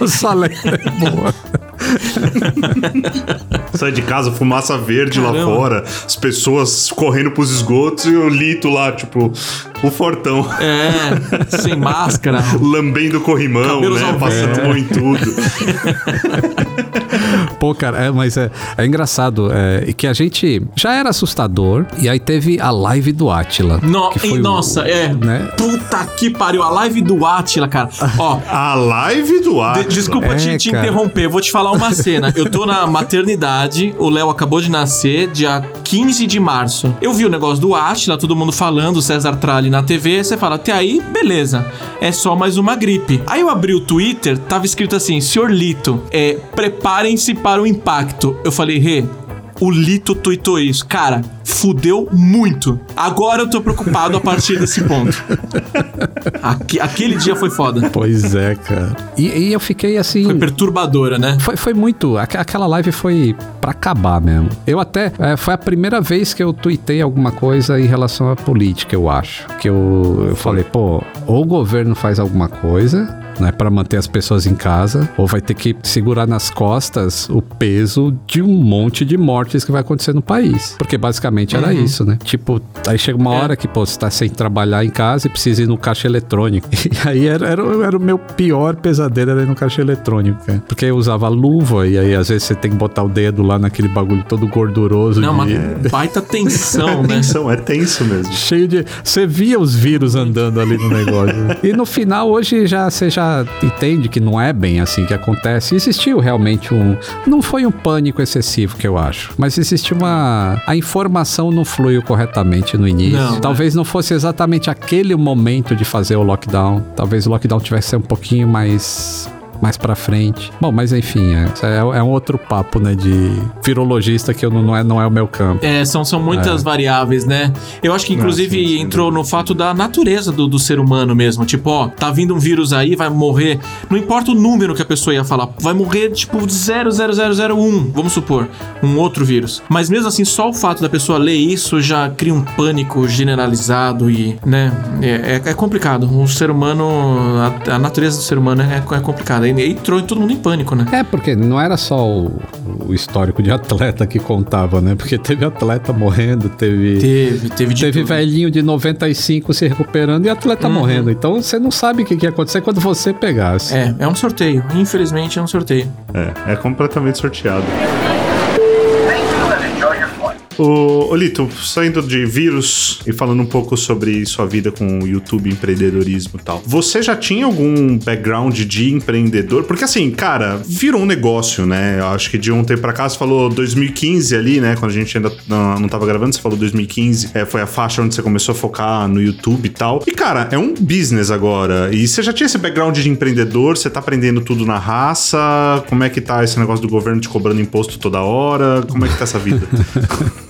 eu só lembro. Boa. *laughs* Sai de casa, fumaça verde lá Caramba. fora, as pessoas correndo pros esgotos e o Lito lá, tipo, o fortão. É, sem máscara. Lambendo o corrimão, Cabelos né? ao Passando mão em tudo. *laughs* Pô, cara, é, mas é, é engraçado é, que a gente já era assustador e aí teve a live do Atila. No, e, o- nossa, é. né? Puta que pariu. A live do Atila, cara. Ó, A live do de- ar. desculpa É, te, te interromper, vou te falar uma cena. Eu tô na maternidade, o Léo acabou de nascer, dia 15 de março. Eu vi o negócio do Atila, todo mundo falando, o César Tralli na TV, você fala, até aí, beleza. É só mais uma gripe. Aí eu abri o Twitter, tava escrito assim, Senhor Lito, é, preparem-se para o impacto. Eu falei, Rê, o Lito tweetou isso. Cara, fudeu muito. Agora eu tô preocupado a partir desse ponto. Aque- aquele dia foi foda. Pois é, cara. E, e eu fiquei assim. Foi perturbadora, né? Foi, foi muito. aque- Aquela live foi pra acabar mesmo. Eu até. é, foi a primeira vez que eu tuitei alguma coisa em relação à política, eu acho. Que eu, eu falei, pô, ou o governo faz alguma coisa. Né, para manter as pessoas em casa, ou vai ter que segurar nas costas o peso de um monte de mortes que vai acontecer no país. Porque basicamente era isso, né? Tipo, aí chega uma É. hora que, pô, você tá sem trabalhar em casa e precisa ir no caixa eletrônico. *laughs* E aí era, era, era o meu pior pesadelo, era ir no caixa eletrônico, cara. Porque eu usava luva e aí às vezes você tem que botar o dedo lá naquele bagulho todo gorduroso. Não, uma de... *laughs* baita tensão, né? Tensão, é tenso mesmo. Cheio de. Você via os vírus andando ali no negócio. e no final, hoje já você já entende que não é bem assim que acontece. Existiu realmente um. Não foi um pânico excessivo que eu acho. Mas existiu uma. A informação não fluiu corretamente no início. Não, é. Talvez não fosse exatamente aquele momento de fazer o lockdown. Talvez o lockdown tivesse um pouquinho mais. Mais pra frente. Bom, mas enfim, é, é, é um outro papo, né? De virologista que eu não, não, é, não é o meu campo. É, são, são muitas variáveis, né? Eu acho que, inclusive, sim, sem entrou no fato da natureza do, do ser humano mesmo. Tipo, ó, tá vindo um vírus aí, vai morrer. Não importa o número que a pessoa ia falar, vai morrer, tipo, 00001, vamos supor, um outro vírus. Mas mesmo assim, só o fato da pessoa ler isso já cria um pânico generalizado e, né? É, é- é complicado. O ser humano, a, a natureza do ser humano é, é complicada. E entrou todo mundo em pânico, né? É, porque não era só o, o histórico de atleta que contava, né? Porque teve atleta morrendo, teve. Teve, teve de Teve tudo. velhinho de 95 se recuperando e atleta Uhum. morrendo. Então você não sabe o que que ia acontecer quando você pegasse. É, é um sorteio. Infelizmente é um sorteio. É, é completamente sorteado. Ô, Olito, saindo de vírus e falando um pouco sobre sua vida com o YouTube, empreendedorismo e tal. Você já tinha algum background de empreendedor? Porque assim, cara, virou um negócio, né? Eu acho que de tempo pra cá, você falou 2015 ali, né? Quando a gente ainda não, não tava gravando, você falou 2015. É, foi a faixa onde você começou a focar no YouTube e tal. E, cara, é um business agora. E você já tinha esse background de empreendedor? Você tá aprendendo tudo na raça? Como é que tá esse negócio do governo te cobrando imposto toda hora? Como é que tá essa vida? *laughs*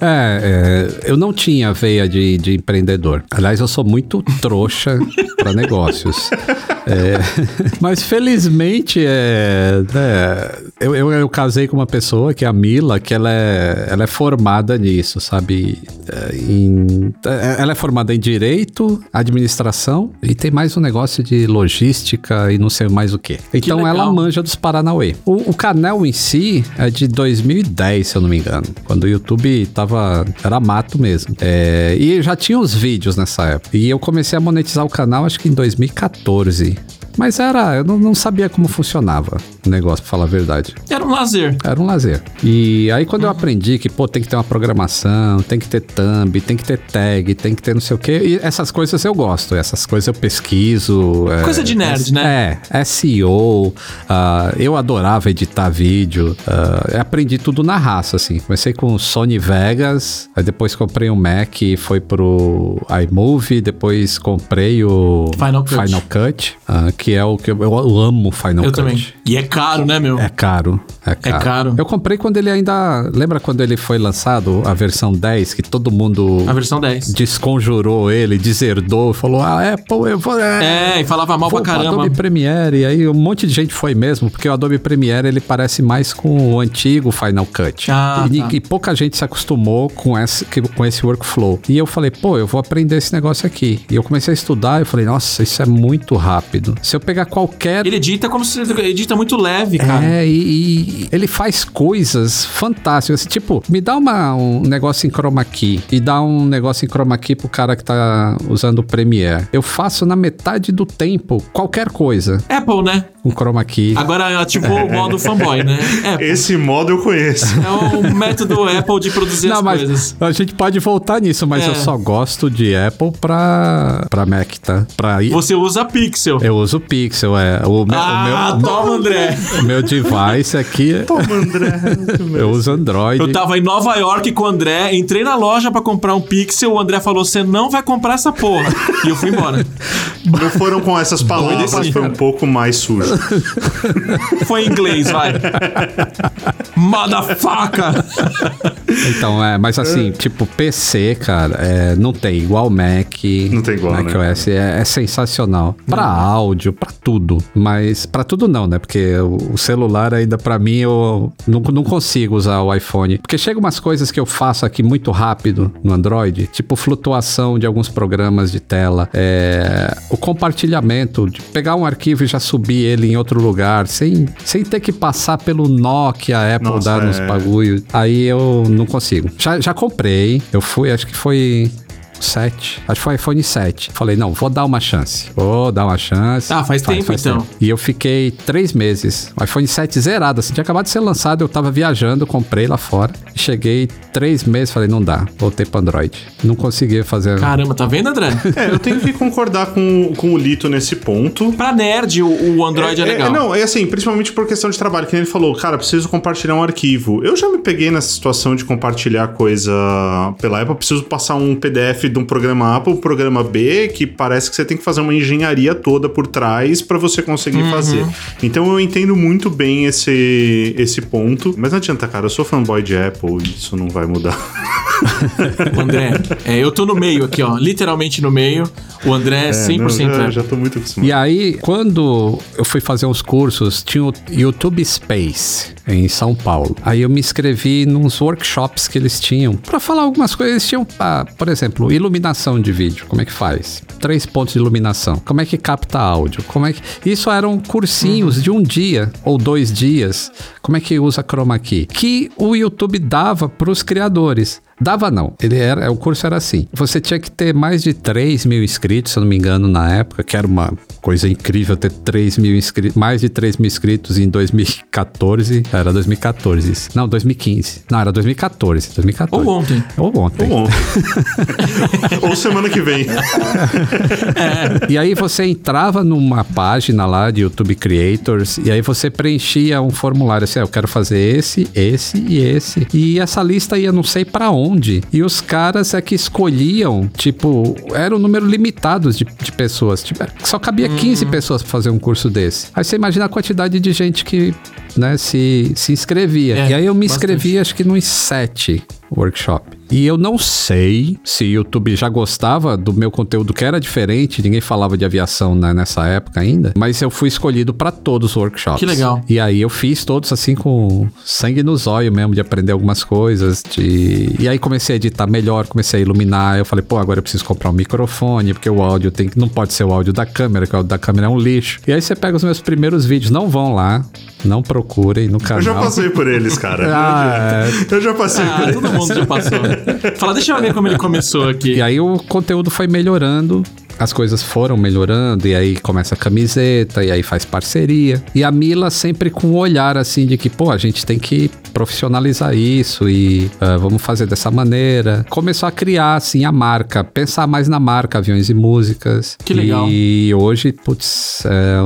É, é, eu não tinha veia de, de empreendedor. Aliás, eu sou muito trouxa *laughs* para negócios. É, *laughs* mas felizmente, é, né, eu, eu, eu casei com uma pessoa que é a Mila, que ela é, ela é formada nisso, sabe? É, em- é, ela é formada em direito, administração e tem mais um negócio de logística e não sei mais o que. Então legal. ela manja dos Paranauê. O, o canal em si é de 2010, se eu não me engano, quando o YouTube tava era mato mesmo. É, e já tinha os vídeos nessa época. E eu comecei a monetizar o canal acho que em 2014. Mas era, eu não, não sabia como funcionava negócio, pra falar a verdade. Era um lazer. Era um lazer. E aí quando eu aprendi que, pô, tem que ter uma programação, tem que ter thumb, tem que ter tag, tem que ter não sei o quê. E essas coisas eu gosto, essas coisas eu pesquiso. é, Coisa de nerd, S- né? É, SEO. ah, eu adorava editar vídeo. eu aprendi tudo na raça, assim. Comecei com Sony Vegas, aí depois comprei um Mac e foi pro iMovie, depois comprei o Final Cut. Final Cut, ah, que é o que eu, eu amo Final Eu Cut. também. E é caro, né, meu? É caro, é caro. caro. Eu comprei quando ele ainda. Lembra quando ele foi lançado, a versão 10, que todo mundo A versão 10. desconjurou ele, deserdou, falou: Ah, Apple, eu vou. É, e falava mal Vou pra caramba. Adobe Premiere, e aí um monte de gente foi mesmo, porque o Adobe Premiere ele parece mais com o antigo Final Cut. Ah, e, tá. e pouca gente se acostumou com esse, com esse workflow. E eu falei, pô, eu vou aprender esse negócio aqui. E eu comecei a estudar, eu falei, nossa, isso é muito rápido. Se eu pegar qualquer Ele edita como se edita muito leve, cara. é, e, e ele faz coisas fantásticas. Tipo, me dá uma, um negócio em chroma key e dá um negócio em chroma key pro cara que tá usando o Premiere. Eu faço na metade do tempo qualquer coisa Apple, né? com chroma key. Agora ativou o modo fanboy, né? *laughs* Apple. Esse modo eu conheço. É o método Apple de produzir as Não, mas coisas. a gente pode voltar nisso, mas É. eu só gosto de Apple pra, pra Mac, tá? Pra ir. Você usa Pixel. Eu uso o Pixel, é. O meu, ah, o meu, toma, André. O meu device aqui, Toma, André. eu uso Android. Eu tava em Nova York com o André, entrei na loja pra comprar um Pixel, o André falou: você não vai comprar essa porra. E eu fui embora. Não foram com essas palavras, assim, foi um pouco mais sujo. Foi em inglês, vai. Motherfucker! Então, é, mas assim, tipo, PC, cara, é, não tem igual Mac. Não tem igual, Mac né? OS é, é sensacional. Pra áudio, pra tudo. Mas pra tudo não, né? Porque o, celular ainda pra mim eu não, não consigo usar o iPhone. Porque chega umas coisas que eu faço aqui muito rápido no Android, tipo flutuação de alguns programas de tela, é, o compartilhamento, de pegar um arquivo e já subir ele em outro lugar, sem, sem ter que passar pelo nó que a Apple Nossa, dá nos é. bagulho. Aí eu não consigo. Já, já comprei, eu fui, acho que foi 7. Acho que foi iPhone 7. Falei, não, vou dar uma chance. Vou dar uma chance. Ah, faz tempo, então. E eu fiquei três meses. O iPhone 7 zerado, assim, tinha acabado de ser lançado, eu tava viajando, comprei lá fora. Cheguei três meses, falei, não dá. Voltei pro Android. Não conseguia fazer. Caramba, tá vendo, André? *laughs* É, eu tenho que concordar com, com o Lito nesse ponto. Pra nerd, o, o Android é, legal. não, é assim, principalmente por questão de trabalho, que nem ele falou, cara, preciso compartilhar um arquivo. Eu já me peguei nessa situação de compartilhar coisa pela Apple, preciso passar um PDF de um programa A para um programa B, que parece que você tem que fazer uma engenharia toda por trás para você conseguir Uhum. fazer. Então eu entendo muito bem esse, esse ponto, mas não adianta, cara, eu sou fanboy de Apple e isso não vai mudar. *laughs* O André, é, eu tô no meio aqui, ó. Literalmente no meio. O André é 100% não, já, Apple. já tô muito acostumado. E aí, quando eu fui fazer uns cursos, tinha o YouTube Space em São Paulo. Aí eu me inscrevi nos workshops que eles tinham para falar algumas coisas. Eles tinham, ah, por exemplo, iluminação de vídeo. Como é que faz? Três pontos de iluminação. Como é que capta áudio? Como é que isso eram cursinhos de um dia ou dois dias. Como é que usa chroma key? Que o YouTube dava para os criadores. Dava não. Ele era, o curso era assim. Você tinha que ter mais de 3 mil inscritos, se eu não me engano, na época, que era uma coisa incrível ter 3 mil inscritos, mais de 3 mil inscritos em 2014. Era 2014 isso. Não, 2015. Não, era 2014. 2014. Ou ontem. Ou ontem. Bom. *laughs* Ou semana que vem. *laughs* E aí você entrava numa página lá de YouTube Creators e aí você preenchia um formulário assim, ah, eu quero fazer esse, esse e esse. E essa lista ia não sei pra onde. E os caras é que escolhiam, tipo, era um número limitado de, de pessoas. Tipo, só cabia 15 pessoas pra fazer um curso desse. Aí você imagina a quantidade de gente que né, se, se inscrevia. É, e aí eu me bastante. inscrevi acho que nos sete workshop. E eu não sei se o YouTube já gostava do meu conteúdo que era diferente, ninguém falava de aviação né, nessa época ainda, mas eu fui escolhido para todos os workshops. Que legal. E aí eu fiz todos assim com sangue nos olhos mesmo, de aprender algumas coisas. De... E aí comecei a editar melhor, comecei a iluminar. Eu falei, pô, agora eu preciso comprar um microfone, porque o áudio tem que. Não pode ser o áudio da câmera, que o áudio da câmera é um lixo. E aí você pega os meus primeiros vídeos, não vão lá, não procurem no canal. Eu já passei por eles, cara. *laughs* Ah, Eu já passei por Ah, eles. todo mundo já passou. Fala, deixa eu ver como ele começou aqui. E aí o conteúdo foi melhorando, as coisas foram melhorando, e aí começa a camiseta, e aí faz parceria. E a Mila sempre com um olhar assim de que, pô, a gente tem que profissionalizar isso e ah, vamos fazer dessa maneira. Começou a criar, assim, a marca, pensar mais na marca, aviões e músicas. Que legal. E hoje, putz, é,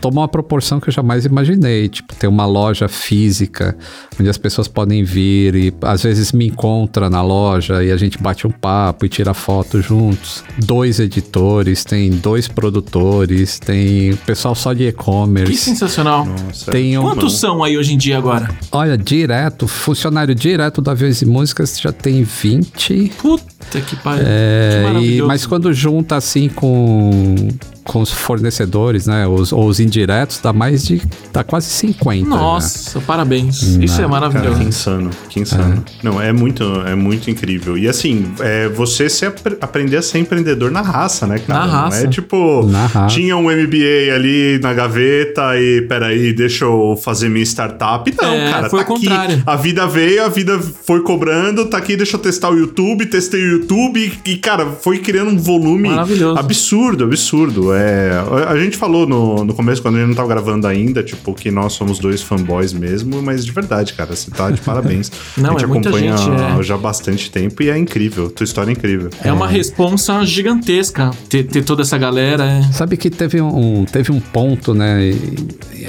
toma uma proporção que eu jamais imaginei. Tipo, ter uma loja física onde as pessoas podem vir e às vezes me encontra na loja e a gente bate um papo e tira foto juntos. Dois editores, tem dois produtores, tem pessoal só de Que e-commerce. sensacional. Nossa. Tem um, Quantos são aí hoje em dia agora? olha, direto, funcionário direto da Aviões e Músicas já tem 20. Puta que pariu. que É, e, maravilhoso. mas quando junta assim com, com os fornecedores, né? Os, ou os indiretos, dá mais de. dá quase 50. né? Nossa, parabéns. Isso é Cara, maravilhoso. que insano, que insano. Não, é muito, é muito incrível. E assim, é você se apre- aprender a ser empreendedor na raça, né, cara? Na Não raça. é tipo, Na raça. tinha um MBA ali na gaveta e peraí, deixa eu fazer minha startup. Não, É, cara, foi tá o contrário. aqui. A vida veio, a vida foi cobrando, tá aqui, deixa eu testar o YouTube, testei o YouTube e, cara, foi criando um volume Maravilhoso. absurdo, absurdo. É, a gente falou no, no começo, quando a gente não tava gravando ainda, tipo, que nós somos dois fanboys mesmo, mas de verdade, cara, você tá de parabéns. *laughs* Não, a gente é muita acompanha gente, é. já há bastante tempo e é incrível. Tua história é incrível. É uma responsa gigantesca ter, ter toda essa galera. é. Sabe que teve um, teve um ponto, né,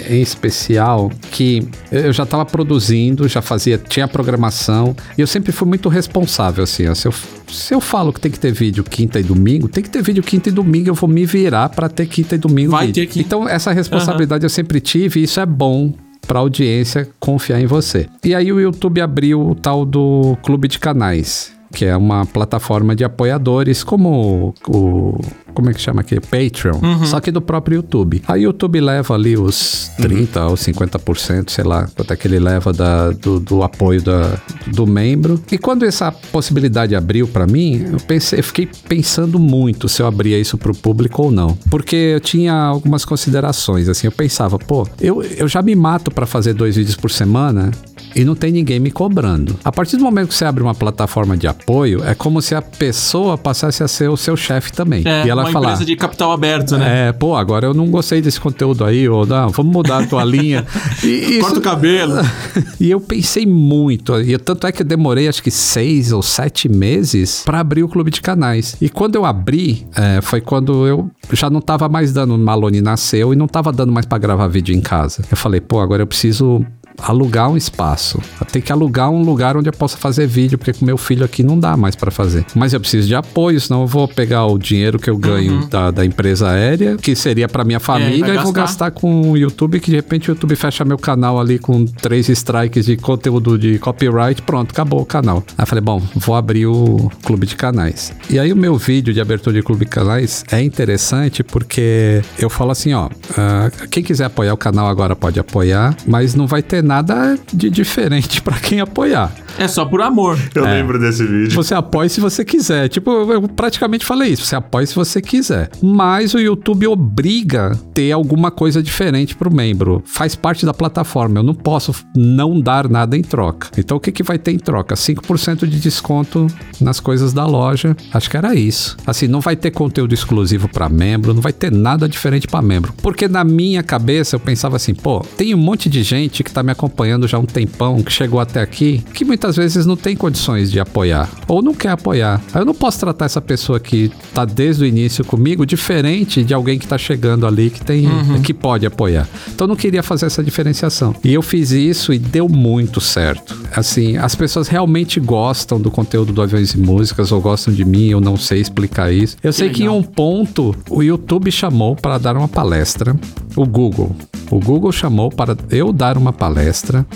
em especial, que eu já estava produzindo, já fazia, tinha programação, e eu sempre fui muito responsável, assim, ó, se eu, se eu falo que tem que ter vídeo quinta e domingo, tem que ter vídeo quinta e domingo, eu vou me virar para ter quinta e domingo Vai vídeo. ter que- Então, essa responsabilidade eu sempre tive, e isso é bom para audiência confiar em você. E aí o YouTube abriu o tal do Clube de Canais, que é uma plataforma de apoiadores como o como é que chama aqui? Patreon, só que do próprio YouTube. A YouTube leva ali os 30 ou 50%, sei lá, quanto é que ele leva da- do, do apoio da- do membro. E quando essa possibilidade abriu para mim, eu pensei, eu fiquei pensando muito se eu abria isso pro público ou não, porque eu tinha algumas considerações, assim, eu pensava, pô, eu, eu já me mato para fazer dois vídeos por semana e não tem ninguém me cobrando. A partir do momento que você abre uma plataforma de apoio, é como se a pessoa passasse a ser o seu chefe também. É, e ela uma falar. empresa de capital aberto, né? É, pô, agora eu não gostei desse conteúdo aí, ou não, vamos mudar a tua linha. *laughs* E, Corta o cabelo. *laughs* e eu pensei muito, e tanto é que eu demorei acho que seis ou sete meses para abrir o clube de canais. E quando eu abri, é, foi quando eu já não tava mais dando, Malone nasceu e não tava dando mais para gravar vídeo em casa. Eu falei, pô, agora eu preciso alugar um espaço. Eu tenho que alugar um lugar onde eu possa fazer vídeo, porque com meu filho aqui não dá mais para fazer. Mas eu preciso de apoio, senão eu vou pegar o dinheiro que eu ganho da, da empresa aérea, que seria para minha família, vai e vou gastar. com o YouTube, que de repente o YouTube fecha meu canal ali com três strikes de conteúdo de copyright, pronto, acabou o canal. Aí eu falei, bom, vou abrir o clube de canais. E aí o meu vídeo de abertura de clube de canais é interessante porque eu falo assim, ó, ah, quem quiser apoiar o canal agora pode apoiar, mas não vai ter nada de diferente pra quem apoiar. É só por amor. Eu É. lembro desse vídeo. Você apoia se você quiser. Tipo, eu eu praticamente falei isso. Você apoia se você quiser. Mas o YouTube obriga ter alguma coisa diferente pro membro. Faz parte da plataforma. Eu não posso não dar nada em troca. Então o que, que vai ter em troca? 5% de desconto nas coisas da loja. Acho que era isso. Assim, não vai ter conteúdo exclusivo para membro, não vai ter nada diferente para membro. Porque na minha cabeça eu pensava assim, pô, tem um monte de gente que tá me acompanhando já há um tempão, que chegou até aqui, que muitas vezes não tem condições de apoiar ou não quer apoiar. Aí eu não posso tratar essa pessoa que tá desde o início comigo diferente de alguém que tá chegando ali que tem que pode apoiar. Então eu não queria fazer essa diferenciação. E eu fiz isso e deu muito certo. Assim, as pessoas realmente gostam do conteúdo do Aviões e Músicas ou gostam de mim, eu não sei explicar isso. Eu sei que em legal. um ponto o YouTube chamou para dar uma palestra, o Google O Google chamou para eu dar uma palestra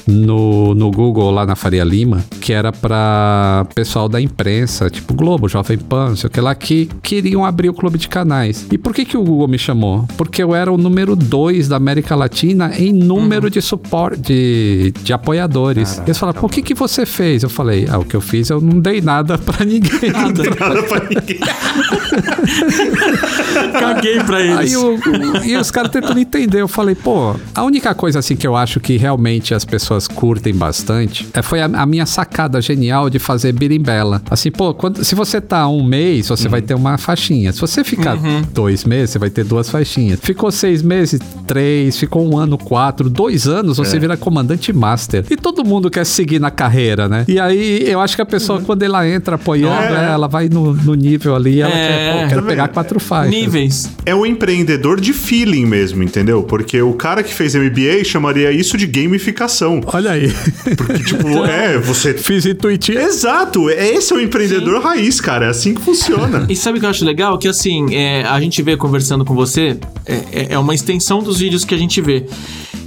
no, no Google lá na Faria Lima, que era para pessoal da imprensa, tipo Globo, Jovem Pan, não sei o que lá, que queriam abrir o clube de canais. E por que, que o Google me chamou? Porque eu era o número 2 da América Latina em número de suporte, de, de apoiadores. Eles falaram, o que, que você fez? Eu falei, ah, o que eu fiz, eu não dei nada pra *laughs* ninguém. Nada pra ninguém. *laughs* Caguei pra eles. Aí o- o- e os caras tentando entender. Eu falei, pô, a única coisa assim que eu acho que realmente as pessoas curtem bastante é, foi a, a minha sacada genial de fazer birimbela. Assim, pô, quando, se você tá um mês, você vai ter uma faixinha. Se você ficar dois meses, você vai ter duas faixinhas. Ficou seis meses, três. Ficou um ano, quatro. Dois anos, você vira comandante master. E todo mundo quer seguir na carreira, né? E aí eu acho que a pessoa, quando ela entra apoiando, É. ela vai no, no nível ali. Ela É, quer, pô, quero tá pegar quatro faixas. Níveis. É um empreendedor de feeling mesmo, entendeu? Porque o cara que fez MBA chamaria isso de gamificação. Olha aí. Porque, tipo, *laughs* é, você. Fiz intuitivo. Exato, é- esse é o empreendedor raiz, cara. É assim que funciona. E sabe o que eu acho legal? Que assim, é, a gente vê conversando com você, é, é- é uma extensão dos vídeos que a gente vê.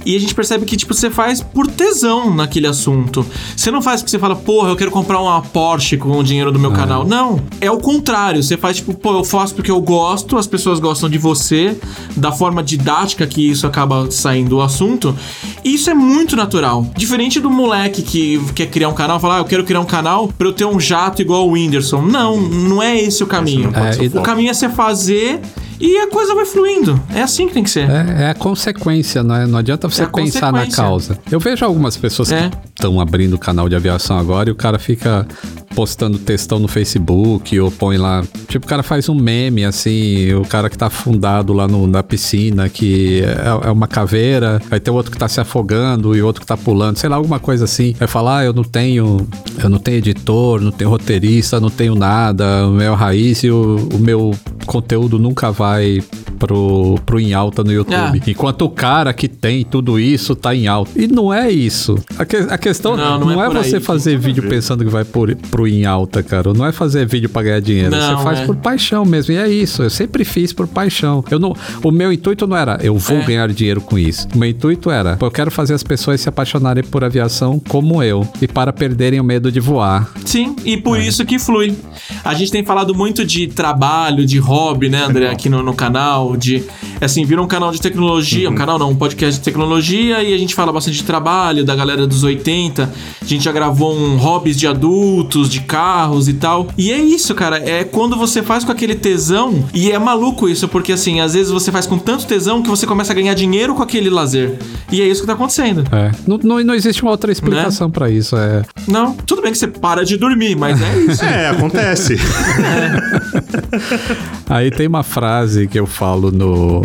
E a gente percebe que, tipo, você faz por tesão naquele assunto. Você não faz porque você fala, porra, eu quero comprar uma Porsche com o dinheiro do meu canal. Não. É o contrário. Você faz, tipo, pô, eu faço porque eu gosto, as pessoas gostam de você, da forma didática que isso acaba saindo do assunto. E isso é muito natural. Diferente do moleque que quer criar um canal, falar, ah, eu quero criar um canal pra eu ter um jato igual o Whindersson. Não, não é esse o caminho. É, o O caminho é você fazer e a coisa vai fluindo. É assim que tem que ser. É, é a consequência, não, é? não adianta você É pensar na causa. Eu vejo algumas pessoas É. que estão abrindo canal de aviação agora e o cara fica postando textão no Facebook ou põe lá. Tipo, o cara faz um meme assim, o cara que tá afundado lá no- na piscina, que é, é uma caveira, aí tem outro que tá se afogando e outro que tá pulando, sei lá, alguma coisa assim. Vai falar, ah, eu não tenho. Eu não tenho editor, não tenho roteirista, não tenho nada, o meu raiz e o, o meu conteúdo nunca vai pro, pro em alta no YouTube. Ah. Enquanto o cara que tem tudo isso tá em alta. E não é isso. A, que- a questão Não, não, não é é, aí você que fazer vídeo ver. pensando que vai por, pro em alta, cara. Não é fazer vídeo pra ganhar dinheiro. Não, você faz é. por paixão mesmo. E é isso. Eu sempre fiz por paixão. Eu não, o meu intuito não era eu vou É. ganhar dinheiro com isso. O meu intuito era eu quero fazer as pessoas se apaixonarem por aviação como eu. E para perderem o medo de voar. Sim, e por isso que flui. A gente tem falado muito de trabalho, de hobby, né, André, aqui no, no canal, de assim, vira um canal de tecnologia, um canal não, um podcast de tecnologia e a gente fala bastante de trabalho, da galera dos 80. A gente já gravou um hobbies de adultos, de carros e tal. E é isso, cara, é quando você faz com aquele tesão, e é maluco isso, porque assim, às vezes você faz com tanto tesão que você começa a ganhar dinheiro com aquele lazer. E é isso que tá acontecendo. É. Não, não, não existe uma outra explicação Né? pra isso. É, Não, tudo bem que você para de dormir, mas é isso. *laughs* É, acontece. *laughs* Aí tem uma frase que eu falo no.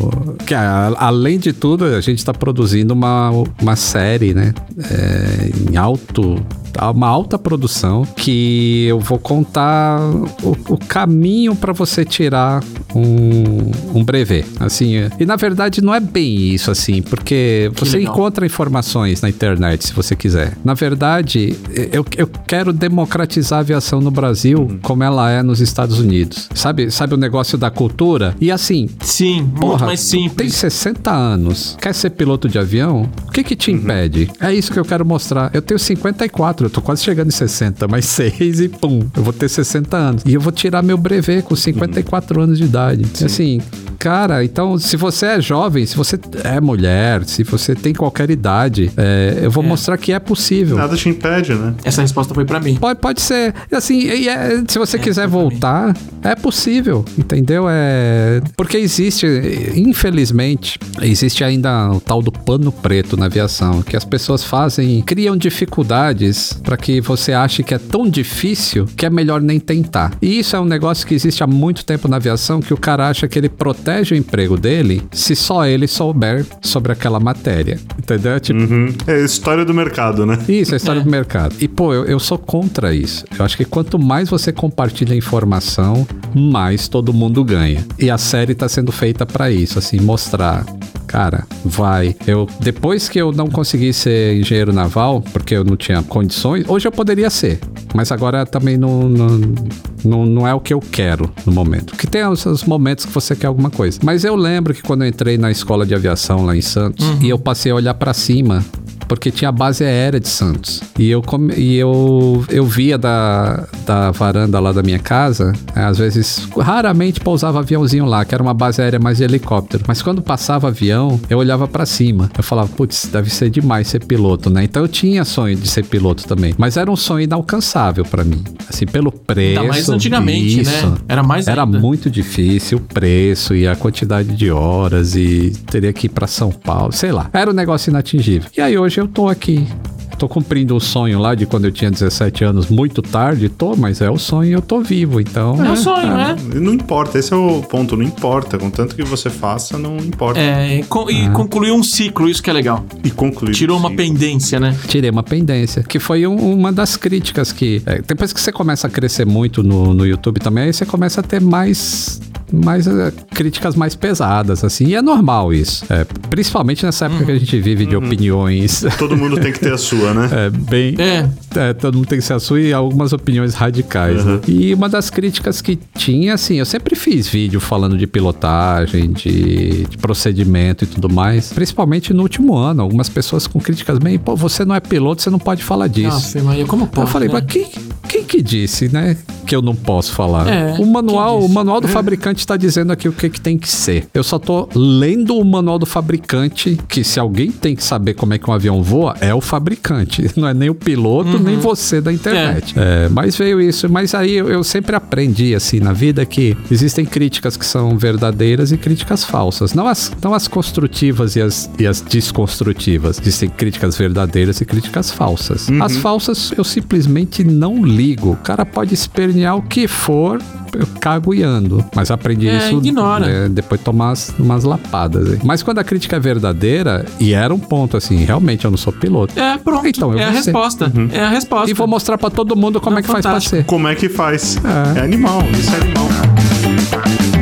Que a- além de tudo, a gente está produzindo uma, uma série, né? É, em alto. Uma alta produção que eu vou contar o, o caminho para você tirar um, um brevet. Assim, e na verdade não é bem isso, assim, porque você legal. encontra informações na internet se você quiser. Na verdade, eu, eu quero democratizar a aviação no Brasil como ela é nos Estados Unidos. Sabe, sabe o negócio da cultura? E assim, Sim, muito Porra, mais tu tem simples. 60 anos, quer ser piloto de avião? O que que te impede? É isso que eu quero mostrar. Eu tenho 54, eu tô quase chegando em 60, mais *laughs* 6 e pum, eu vou ter 60 anos. E eu vou tirar meu brevet com 54 anos de idade. E Assim, cara, então se você é jovem, se você é mulher, se você tem qualquer idade, é, eu vou mostrar que é possível. Nada te impede, né? Essa resposta foi pra mim. Pode, pode ser. Assim, e é- se você quiser pra mim. voltar, é possível, entendeu? É porque existe, infelizmente, existe ainda o tal do pano preto na aviação, que as pessoas fazem, criam dificuldades para que você ache que é tão difícil que é melhor nem tentar. E isso é um negócio que existe há muito tempo na aviação, que o cara acha que ele protege o emprego dele se só ele souber sobre aquela matéria, entendeu? Tipo, Uhum. É a história do mercado, né? isso, é a história do mercado. E, pô, eu, eu sou contra isso. Eu acho que quanto mais você compartilha informação, mais todo mundo ganha. E a série tá sendo feita pra isso, assim, mostrar. Cara, vai. Eu depois que eu não consegui ser engenheiro naval, porque eu não tinha condições, hoje eu poderia ser. Mas agora também não, não, não, não é o que eu quero no momento. Que tem os, os momentos que você quer alguma coisa. Mas eu lembro que quando eu entrei na escola de aviação lá em Santos, e eu passei a olhar pra cima porque tinha a base aérea de Santos. E eu, e eu, eu via da, da varanda lá da minha casa, é, às vezes, raramente pousava aviãozinho lá, que era uma base aérea mais de helicóptero. Mas quando passava avião, eu olhava pra cima. Eu falava, putz, deve ser demais ser piloto, né? Então eu tinha sonho de ser piloto também. Mas era um sonho inalcançável pra mim. Assim, pelo preço. Ainda mais antigamente, isso. né? Era mais Era ainda. muito difícil o preço e a quantidade de horas e teria que ir pra São Paulo, sei lá. Era um negócio inatingível. E aí hoje eu tô aqui. Tô cumprindo o sonho lá de quando eu tinha 17 anos, muito tarde, tô, mas é o sonho e eu tô vivo, então. É o sonho, né? Não importa, esse é o ponto, não importa. Contanto que você faça, não importa. É, e con- e concluiu um ciclo, isso que é legal. E concluir. Tirou uma pendência, né? Tirei uma pendência, que foi um- uma das críticas que. é, depois que você começa a crescer muito no, no YouTube também, aí você começa a ter mais. Mais é, críticas mais pesadas, assim, e é normal isso. É, principalmente nessa época que a gente vive de opiniões *laughs* Todo mundo tem que ter a sua, né? é, bem. É. É, todo mundo tem que ser a sua e algumas opiniões radicais. né? E uma das críticas que tinha, assim, eu sempre fiz vídeo falando de pilotagem, de, de procedimento e tudo mais. Principalmente no último ano. Algumas pessoas com críticas bem, pô, você não é piloto, você não pode falar disso. Nossa, Maria, como pode? eu falei, né? mas quem, quem que disse, né? Que eu não posso falar. É, o manual, o manual do fabricante está dizendo aqui o que, que tem que ser. Eu só tô lendo o manual do fabricante, que se alguém tem que saber como é que um avião voa, é o fabricante. *laughs* Não é nem o piloto, nem você da internet. É, mas veio isso. Mas aí eu, eu sempre aprendi, assim, na vida que existem críticas que são verdadeiras e críticas falsas. Não as, não as construtivas e as, e as desconstrutivas. Existem críticas verdadeiras e críticas falsas. As falsas eu simplesmente não ligo. O cara pode espernear o que for, eu cago e ando. Mas aprendi É, isso ignora. é, depois de tomar umas, umas lapadas. aí. Mas quando a crítica é verdadeira, e era um ponto assim, realmente eu não sou piloto. É, pronto. Então, eu é a ser. resposta. É a resposta. E vou mostrar pra todo mundo como Não, é que faz pra fantástico. ser. Como é que faz? É. É, animal, isso é animal.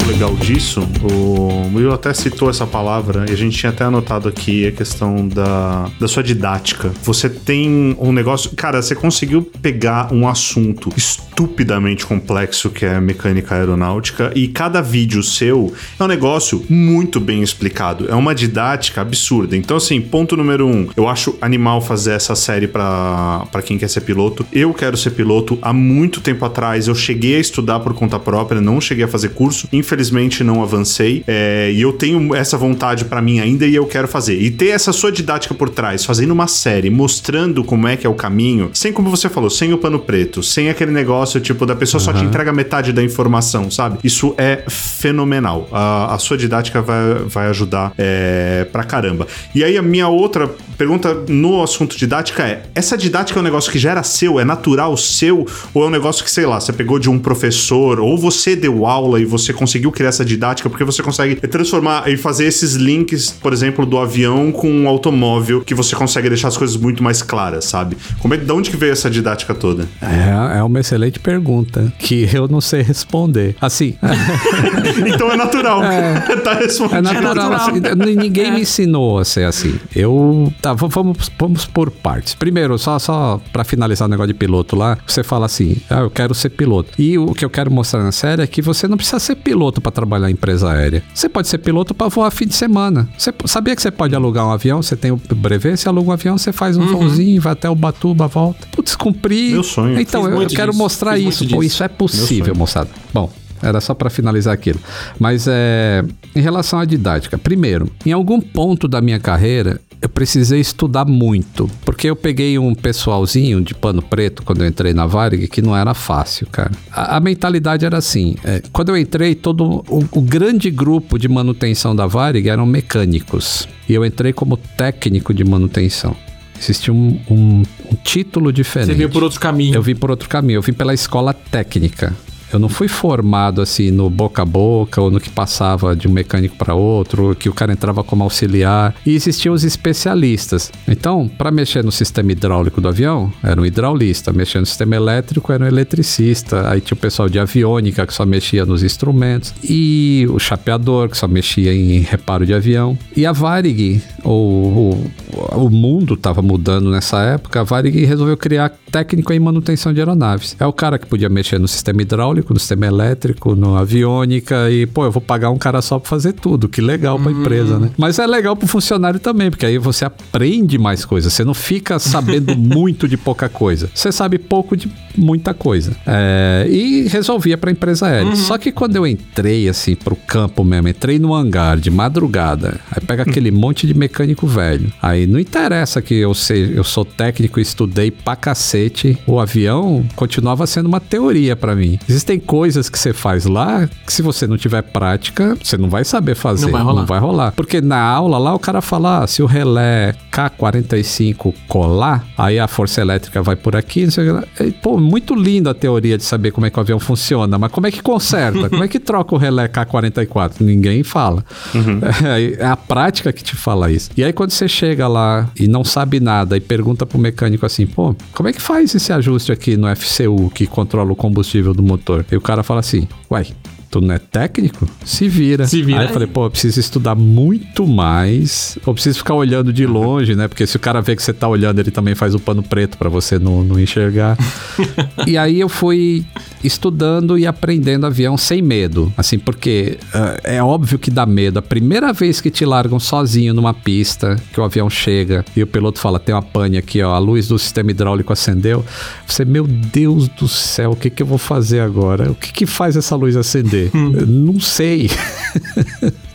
Muito legal disso, o Will até citou essa palavra e a gente tinha até anotado aqui a questão da, da sua didática. Você tem um negócio. Cara, você conseguiu pegar um assunto estupidamente complexo que é mecânica aeronáutica e cada vídeo seu é um negócio muito bem explicado. É uma didática absurda. Então, assim, ponto número um, eu acho animal fazer essa série pra quem quer ser piloto. Eu quero ser piloto há muito tempo atrás. Eu cheguei a estudar por conta própria, não cheguei a fazer curso. Infelizmente, não avancei. É, e eu tenho essa vontade pra mim ainda e eu quero fazer. E ter essa sua didática por trás, fazendo uma série, mostrando como é que é o caminho, sem como você falou, sem o pano preto, sem aquele negócio tipo da pessoa só te entrega metade da informação, sabe? Isso é fenomenal. A, a sua didática vai, vai ajudar é, pra caramba. E aí a minha outra pergunta no assunto didática é: essa didática é um negócio que já era seu, é natural seu, ou é um negócio que, sei lá, você pegou de um professor, ou você deu aula e você conseguiu criar essa didática, porque você consegue transformar e fazer esses links, por exemplo, do avião com um automóvel, que você consegue deixar as coisas muito mais claras, sabe? Como é, de onde que veio essa didática toda? É, é uma excelente pergunta que eu não sei responder. Assim, *laughs* Então é natural. *laughs* tá é respondido. natural. natural. assim, ninguém me ensinou a ser assim. Eu. Tá, vamos, vamos por partes. Primeiro, só, só pra finalizar o negócio de piloto lá, você fala assim: ah, eu quero ser piloto. E o que eu quero mostrar na série é que você não precisa ser piloto pra trabalhar em empresa aérea. Você pode ser piloto pra voar fim de semana. Você sabia que você pode alugar um avião? Você tem o brevet, você aluga um avião, você faz um voozinho, vai até o Batuba, volta. Putz, cumprir. Meu sonho. Então, Fiz eu, eu quero mostrar fiz isso. Pô, isso é possível, moçada. Bom, era só pra finalizar aquilo. Mas é, em relação à didática, primeiro, em algum ponto da minha carreira, eu precisei estudar muito, porque eu peguei um pessoalzinho de pano preto quando eu entrei na Varig que não era fácil, cara. A, a mentalidade era assim: é, quando eu entrei, todo o, o grande grupo de manutenção da Varig eram mecânicos e eu entrei como técnico de manutenção. Existia um, um- um título diferente. Você veio por outro caminho. Eu vim por outro caminho, eu vim pela escola técnica. Eu não fui formado assim no boca a boca ou no que passava de um mecânico para outro, que o cara entrava como auxiliar. E existiam os especialistas. Então, para mexer no sistema hidráulico do avião, era um hidraulista. Mexer no sistema elétrico, era um eletricista. Aí tinha o pessoal de aviônica que só mexia nos instrumentos. E o chapeador que só mexia em reparo de avião. E a Varig, o, o, o mundo estava mudando nessa época, a Varig resolveu criar técnico em manutenção de aeronaves. É o cara que podia mexer no sistema hidráulico, no sistema elétrico, no aviônica e, pô, eu vou pagar um cara só para fazer tudo. Que legal para a empresa, né? Mas é legal para o funcionário também, porque aí você aprende mais coisas. Você não fica sabendo *laughs* muito de pouca coisa. Você sabe pouco de muita coisa. É, e resolvia para a empresa aérea. Só que quando eu entrei assim pro campo mesmo, entrei no hangar de madrugada, aí pega aquele monte de mecânico velho. Aí não interessa que eu sei, eu sou técnico e estudei pra cacete. O avião continuava sendo uma teoria para mim. Existem coisas que você faz lá que se você não tiver prática, você não vai saber fazer. Não vai rolar. Não vai rolar. Porque na aula lá o cara fala, ah, se o relé K45 colar, aí a força elétrica vai por aqui, não sei o que lá. E, pô, muito linda a teoria de saber como é que o avião funciona, mas como é que conserta? como é que troca o relé K44? Ninguém fala. *laughs* É, a prática que te fala isso. E aí quando você chega lá e não sabe nada e pergunta pro mecânico assim, pô, como é que faz esse ajuste aqui no FCU que controla o combustível do motor? E o cara fala assim, uai, Tu não é técnico? Se vira. Se vira Aí eu falei, pô, eu preciso estudar muito mais. Eu preciso ficar olhando de longe, né? Porque se o cara vê que você tá olhando, ele também faz o pano preto pra você não, não enxergar. *laughs* e aí eu fui estudando e aprendendo avião sem medo. Assim, porque ah, é óbvio que dá medo. A primeira vez que te largam sozinho numa pista, que o avião chega e o piloto fala: tem uma pane aqui, ó, a luz do sistema hidráulico acendeu. Você, meu Deus do céu, o que, que eu vou fazer agora? O que, que faz essa luz acender? Eu Não sei. *laughs*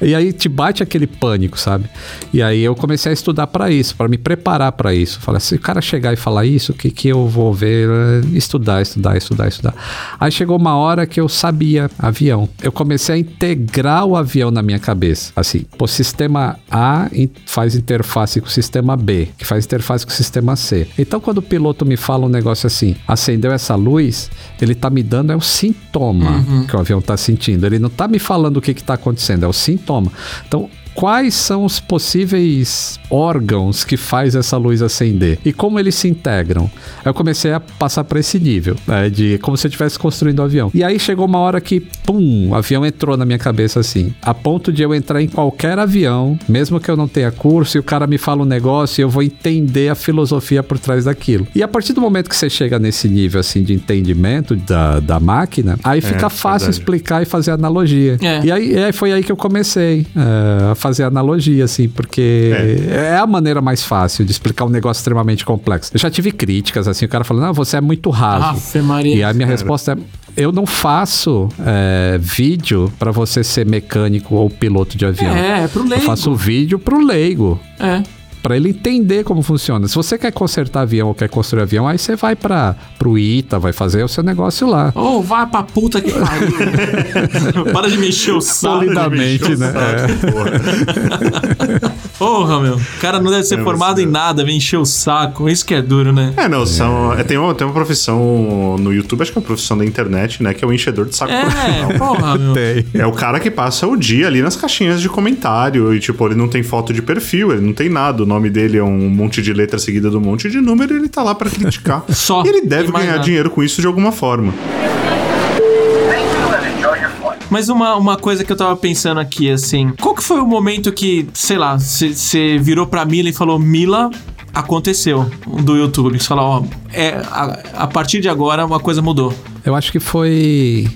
E aí te bate aquele pânico, sabe? E aí eu comecei a estudar para isso, para me preparar para isso. Falei, se o cara chegar e falar isso, o que, que eu vou ver? Estudar, estudar, estudar, estudar. Aí chegou uma hora que eu sabia avião. Eu comecei a integrar o avião na minha cabeça. Assim, o sistema A faz interface com o sistema B, que faz interface com o sistema C. Então quando o piloto me fala um negócio assim, acendeu essa luz, ele tá me dando é o sintoma que o avião tá sentindo. Ele não tá me falando o que que tá acontecendo, é o sintoma. Então, quais são os possíveis órgãos que faz essa luz acender e como eles se integram? Aí eu comecei a passar para esse nível, né, de como se eu estivesse construindo um avião. E aí chegou uma hora que, pum, o avião entrou na minha cabeça assim, a ponto de eu entrar em qualquer avião, mesmo que eu não tenha curso, e o cara me fala um negócio, eu vou entender a filosofia por trás daquilo. E a partir do momento que você chega nesse nível assim de entendimento da, da máquina, aí fica fácil verdade. explicar e fazer analogia. É. E aí, é, foi aí que eu comecei é, a fazer analogia, assim, porque é. a maneira mais fácil de explicar um negócio extremamente complexo. Eu já tive críticas, assim, o cara falando, ah, você é muito raso. Afe Maria. E a minha resposta é. Eu não faço é, vídeo pra você ser mecânico ou piloto de avião. É, é pro Eu leigo. faço vídeo pro leigo. É. Pra ele entender como funciona. Se você quer consertar avião ou quer construir avião, aí você vai para pro ITA, vai fazer o seu negócio lá. Ô, vai pra puta que pariu. *laughs* Para de mexer o saco. Solidamente, né? *laughs* Porra, meu. O cara não deve ser É, formado em nada, vem encher o saco. Isso que é duro, né? É, não, são, é, tem, uma, tem uma profissão no YouTube, acho que é uma profissão da internet, né? Que é o enchedor de saco profissional. É, *laughs* porra, meu. Tem. É o cara que passa o dia ali nas caixinhas de comentário e, tipo, ele não tem foto de perfil, ele não tem nada. O nome dele é um monte de letra seguida de um monte de número e ele tá lá pra criticar. *laughs* Só. E ele deve ganhar nada. dinheiro com isso de alguma forma. Mas uma, uma coisa que eu tava pensando aqui, assim. Qual que foi o momento que, sei lá, você virou pra Mila e falou: Mila, aconteceu do YouTube? Você falou: Ó, é, a, a partir de agora uma coisa mudou. Eu acho que foi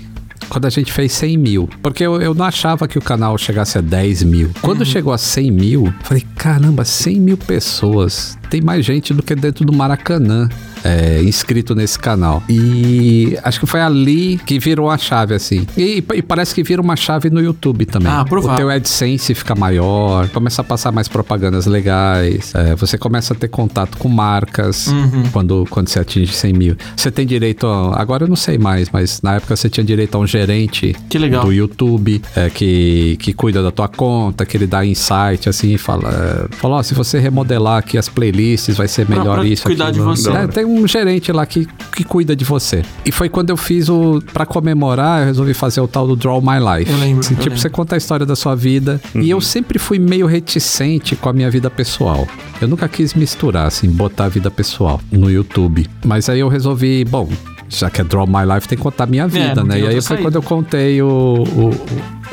quando a gente fez 100 mil. Porque eu, eu não achava que o canal chegasse a 10 mil. Quando chegou a 100 mil, eu falei: caramba, 100 mil pessoas. Tem mais gente do que dentro do Maracanã. é, inscrito nesse canal. E acho que foi ali que virou a chave, assim. E, e parece que vira uma chave no YouTube também. Ah, provável. O teu AdSense fica maior, começa a passar mais propagandas legais, é, você começa a ter contato com marcas Uhum. quando, quando você atinge 100 mil. Você tem direito a, Agora eu não sei mais, mas na época você tinha direito a um gerente do YouTube é, que, que cuida da tua conta, que ele dá insight, assim, e fala, é, fala ó, se você remodelar aqui as playlists vai ser Pra- melhor pra isso. cuidar de você. É, tem um gerente lá que, que cuida de você. E foi quando eu fiz o. Pra comemorar, eu resolvi fazer o tal do Draw My Life. Eu lembro, Assim, eu tipo, lembro. você conta a história da sua vida. E eu sempre fui meio reticente com a minha vida pessoal. Eu nunca quis misturar, assim, botar a vida pessoal no YouTube. Mas aí eu resolvi, bom. Já que é Draw My Life, tem que contar a minha vida, É, né? E aí foi saída. quando eu contei o- o-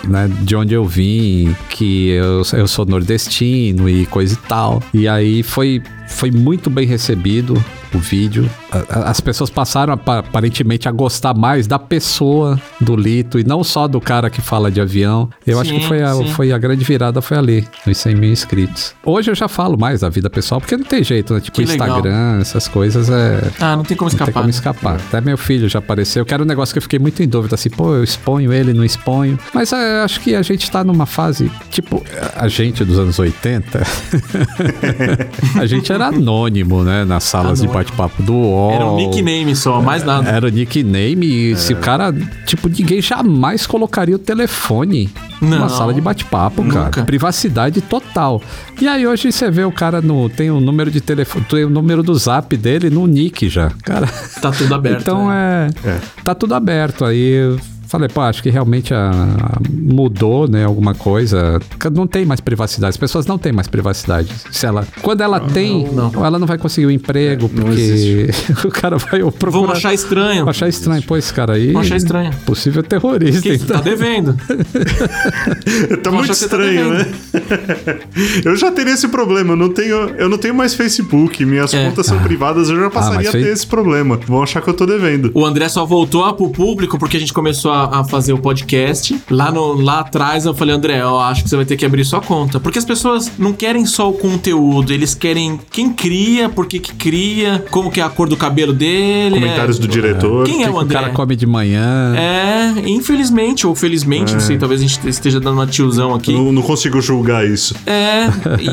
né, de onde eu vim, que eu, eu sou nordestino e coisa e tal. E aí foi, foi muito bem recebido o vídeo. As pessoas passaram apa- aparentemente a gostar mais da pessoa do Lito e não só do cara que fala de avião. Eu acho Sim, que foi a, sim. foi a grande virada, foi ali, nos 100 mil inscritos. Hoje eu já falo mais da vida pessoal, porque não tem jeito, né? Tipo. Instagram, essas coisas é. Ah, não tem como Não tem escapar. como né? escapar. Até meu filho já apareceu, que era um negócio que eu fiquei muito em dúvida, assim, pô, eu exponho ele, não exponho. Mas é, acho que a gente tá numa fase, tipo, a gente dos anos 80, *laughs* a gente era anônimo, né, nas salas de Anônimo. bate-papo do UOL. Era um nickname só, mais nada. Era o nickname e se o cara, tipo, ninguém jamais colocaria o telefone numa Não. sala de bate-papo, Nunca. cara. Privacidade total. E aí hoje você vê o cara no tem o número de telefone, tem o número do Zap dele no nick já. Cara, Tá tudo aberto. então né? é, tá tudo aberto aí. Falei, pô, acho que realmente a- a- mudou, né, alguma coisa. Não tem mais privacidade. As pessoas não têm mais privacidade. Se ela, quando ela tem, não. ela não vai conseguir o emprego, não porque *laughs* o cara vai procurar. Vão achar estranho. Vão achar estranho. Pô, esse cara aí. Vão achar estranho. Possível terrorista. Que então. tá devendo. *laughs* Tá Vão muito achar que você tá estranho, né? *laughs* eu já teria esse problema. Eu não tenho, eu não tenho mais Facebook. Minhas É. contas são privadas. Eu já passaria mas a foi- ter esse problema. Vão achar que eu tô devendo. O André só voltou pro público porque a gente começou a, a fazer o podcast. Lá, no, lá atrás eu falei, André, eu acho que você vai ter que abrir sua conta. Porque as pessoas não querem só o conteúdo, eles querem quem cria, por que que cria, como que é a cor do cabelo dele. Comentários é. do diretor. Quem é o que o André? cara come de manhã. É, infelizmente, ou felizmente, não sei, talvez a gente esteja dando uma tiozão aqui. Não, não consigo julgar isso. É,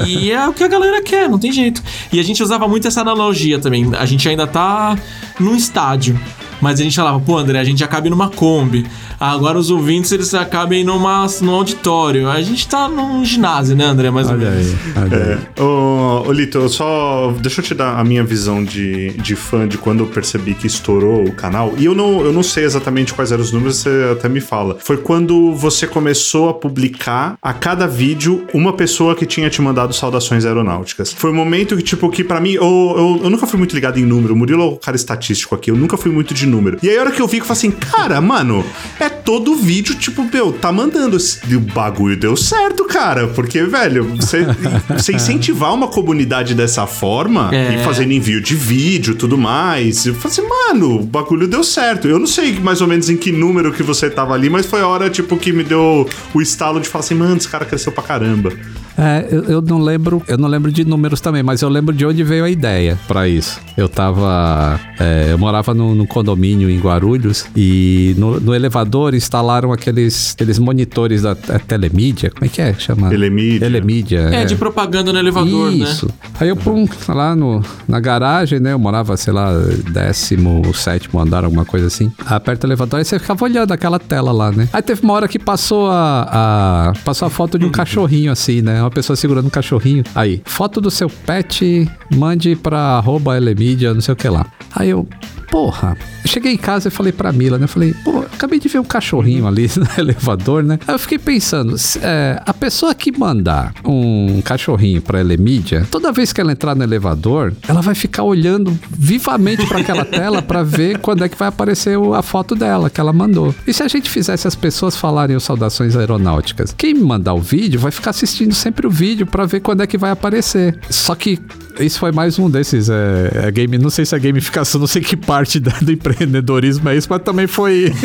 e é o que a galera quer, não tem jeito. E a gente usava muito essa analogia também. A gente ainda tá num estádio. Mas a gente falava, pô, André, a gente já cabe numa Kombi. Agora os ouvintes, eles acabem numa, num auditório. A gente tá num ginásio, né, André? Mais ou Olha menos. aí. Olha aí. Ô, ô Lito, eu só. Deixa eu te dar a minha visão de, de fã de quando eu percebi que estourou o canal. E eu não, eu não sei exatamente quais eram os números, você até me fala. Foi quando você começou a publicar a cada vídeo uma pessoa que tinha te mandado saudações aeronáuticas. Foi um momento que, tipo, que pra mim, eu, eu, eu nunca fui muito ligado em número. O Murilo é o cara estatístico aqui, eu nunca fui muito de número. E aí, a hora que eu vi, que eu falei assim, cara, mano, é todo vídeo, tipo, meu, tá mandando. E o bagulho deu certo, cara. Porque, velho, você, *laughs* você incentivar uma comunidade dessa forma É. e fazendo envio de vídeo tudo mais. Eu falei assim, mano, o bagulho deu certo. Eu não sei mais ou menos em que número que você tava ali, mas foi a hora, tipo, que me deu o estalo de falar assim, mano, esse cara cresceu pra caramba. É, eu, eu não lembro, eu não lembro de números também, mas eu lembro de onde veio a ideia pra isso. Eu tava, é, eu morava num, num condomínio em Guarulhos e no, no elevador instalaram aqueles, aqueles monitores da é, telemídia, como é que é? Chama? Telemídia. Telemídia. É, de propaganda no elevador, Isso. né? Aí eu pum, lá no, na garagem, né? Eu morava, sei lá, décimo, sétimo andar, alguma coisa assim. Aperta o elevador e você ficava olhando aquela tela lá, né? Aí teve uma hora que passou a, a- passou a foto de um cachorrinho assim, né? Uma pessoa segurando um cachorrinho. Aí, foto do seu pet, mande pra arroba Elemídia, não sei o que lá. Aí eu, porra, eu cheguei em casa e falei pra Mila, né? Eu falei, pô, acabei de ver um cachorrinho ali *laughs* no elevador, né? Aí eu fiquei pensando, se- é, a pessoa que mandar um cachorrinho pra Elemídia, toda vez que ela entrar no elevador, ela vai ficar olhando vivamente pra aquela *laughs* tela pra ver quando é que vai aparecer a foto dela que ela mandou. E se a gente fizesse as pessoas falarem os saudações aeronáuticas? Quem me mandar o vídeo vai ficar assistindo sempre o vídeo pra ver quando é que vai aparecer. Só que isso foi mais um desses. É, é game, não sei se é gamificação, não sei que parte da- do empreendedorismo é isso, mas também foi. *laughs*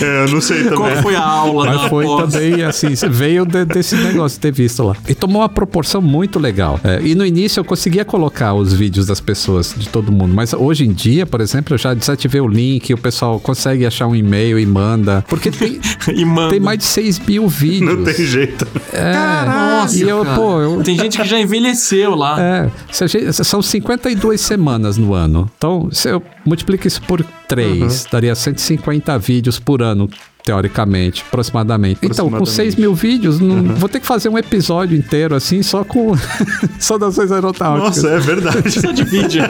É, eu não sei Qual também. foi a aula Mas da foi pós? também, assim, veio de- desse negócio de ter visto lá. E tomou uma proporção muito legal. É, e no início eu conseguia colocar os vídeos das pessoas, de todo mundo. Mas hoje em dia, por exemplo, eu já desativei o link, o pessoal consegue achar um e-mail e manda. Porque tem, *laughs* E manda. tem mais de 6 mil vídeos. Não tem jeito. É, Nossa, e eu, cara. pô, eu, Tem gente que já envelheceu lá. É, são 52 semanas no ano. Então, se eu multiplico isso por três, daria 150 vídeos por ano. Teoricamente, aproximadamente. Então, com Aproximadamente. 6 mil vídeos, não, vou ter que fazer um episódio inteiro assim, só com *laughs* saudações aeronáuticas. Nossa, é verdade. Só de vídeo.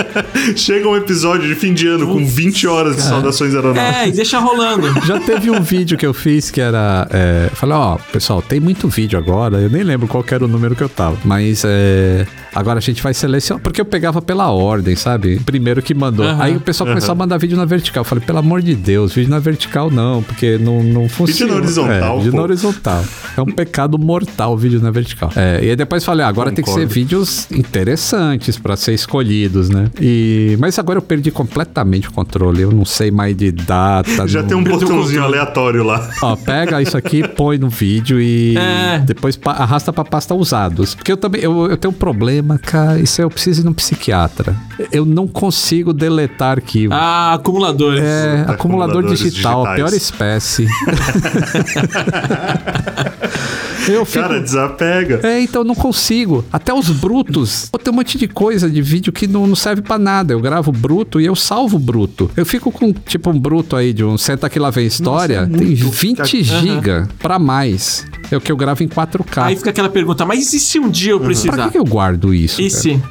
*laughs* Chega um episódio de fim de ano com 20 horas de saudações aeronáuticas. É, e deixa rolando. Já teve um vídeo que eu fiz que era. É, falei, ó, pessoal, tem muito vídeo agora. Eu nem lembro qual que era o número que eu tava. Mas é. Agora a gente vai selecionar. Porque eu pegava pela ordem, sabe? Primeiro que mandou. Aham. Aí o pessoal começou a mandar vídeo na vertical. Eu falei, pelo amor de Deus, vídeo na vertical não, porque não, não funciona. na horizontal, É, vídeo na horizontal. É um pecado mortal o vídeo na vertical. É, e aí depois falei, ah, agora tem que ser Concordo. vídeos interessantes pra ser escolhidos, né? E mas agora eu perdi completamente o controle. Eu não sei mais de data. Já não- tem um botãozinho aleatório lá. Ó, pega isso aqui, *laughs* põe no vídeo e É. depois pa- arrasta pra pasta usados. Porque eu também eu, eu tenho um problema, cara. Isso eu preciso ir num psiquiatra. Eu não consigo deletar arquivo. Ah, acumuladores. É, acumulador Acumuladores digital, a pior digitais. espécie. *laughs* *laughs* eu fico. Cara, desapega. É, então eu não consigo. Até os brutos. Pô, tem um monte de coisa de vídeo que não, não serve pra nada. Eu gravo bruto e eu salvo bruto. Eu fico com tipo um bruto aí de um Senta que lá vem história. Nossa, é tem muito. 20 giga pra mais. É o que eu gravo em 4K. Aí fica aquela pergunta, mas e se um dia eu Pra precisar? que, que eu guardo isso? E cara? se?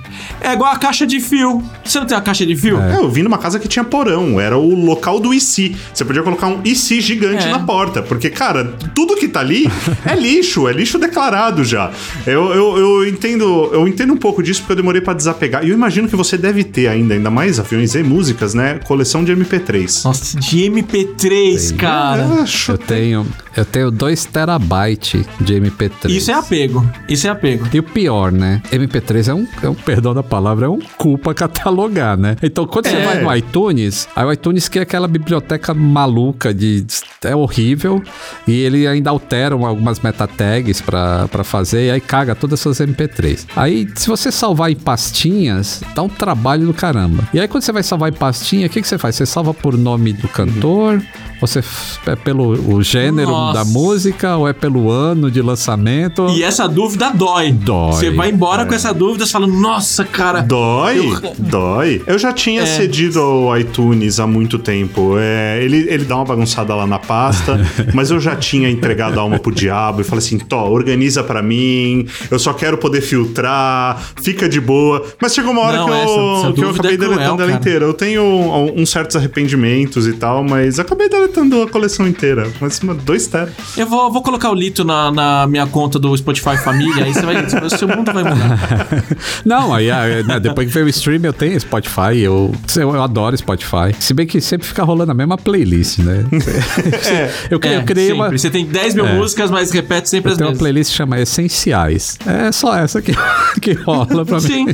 É igual a caixa de fio. Você não tem uma caixa de fio? É, eu vim numa casa que tinha porão, era o local do IC. Você podia colocar um IC gigante É. na porta, porque, cara, tudo que tá ali é lixo, é lixo declarado já. Eu, eu, eu entendo eu entendo um pouco disso porque eu demorei pra desapegar. E eu imagino que você deve ter ainda, ainda mais aviões e músicas, né? Coleção de MP3. Nossa, de MP3, cara. É, Eu chu- tenho, eu tenho 2 terabytes de MP3. Isso é apego. Isso é apego. E o pior, né? MP3 é um, é um, perdão da palavra, é um cu pra catalogar, né? Então, quando você É. vai no iTunes, aí o iTunes que é aquela biblioteca maluca de... É horrível. E ele ainda altera algumas meta tags pra fazer, e aí caga todas as suas MP3. Aí, se você salvar em pastinhas, dá um trabalho do caramba. E aí, quando você vai salvar em pastinha, o que, que você faz? Você salva por nome do cantor? Você é pelo o gênero Nossa. da música ou é pelo ano de lançamento? E essa dúvida dói. Dói. Você vai embora com essa dúvida falando, nossa, cara. Dói, Eu- dói. Eu já tinha É. cedido ao iTunes há muito tempo. É, ele, ele dá uma bagunçada lá na pasta, *laughs* mas eu já tinha entregado a alma pro diabo e falei assim: Tó, organiza pra mim, eu só quero poder filtrar, fica de boa. Mas chegou uma hora Não, que, eu, essa- essa que eu dúvida acabei é cruel, deletando ela cara. inteira. Eu tenho um- uns certos arrependimentos e tal, mas acabei deletando a coleção inteira. Mas uma- dois teras. Eu vou, vou colocar o Lito na, na minha conta do Spotify Família, aí você vai. O seu mundo vai mudar. *laughs* Não, aí ah, né, depois que veio o stream eu tenho Spotify, eu, eu, eu adoro Spotify. Se bem que sempre fica rolando a mesma playlist, né? *laughs* *laughs* eu, cri- É, eu criei uma. Você tem 10 mil É. músicas, mas repete sempre Eu as tenho uma mesmas. playlist que chama Essenciais. É só essa que, que rola pra mim. Sim.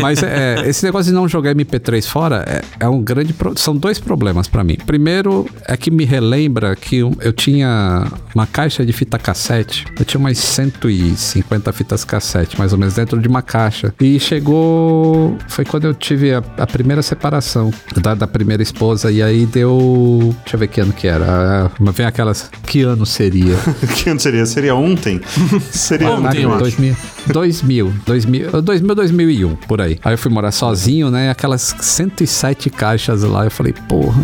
Mas é, esse negócio de não jogar MP3 fora é, é um grande. pro- São dois problemas pra mim. Primeiro é que me relembra que eu, eu tinha uma caixa de fita cassete. Eu tinha umas 150 fitas cassete, mais ou menos, dentro de uma caixa. E chegou. Foi quando eu tive a, a primeira separação da, da primeira esposa. E aí deu. Deixa eu ver que ano que era. Ah, Vem aquelas. Que ano seria? *laughs* que ano seria? Seria ontem? *laughs* Seria Ontem, eu eu acho. 2000, 2000, 2000, 2000, 2001, por aí. Aí eu fui morar sozinho, né? Aquelas 107 caixas lá. Eu falei, porra,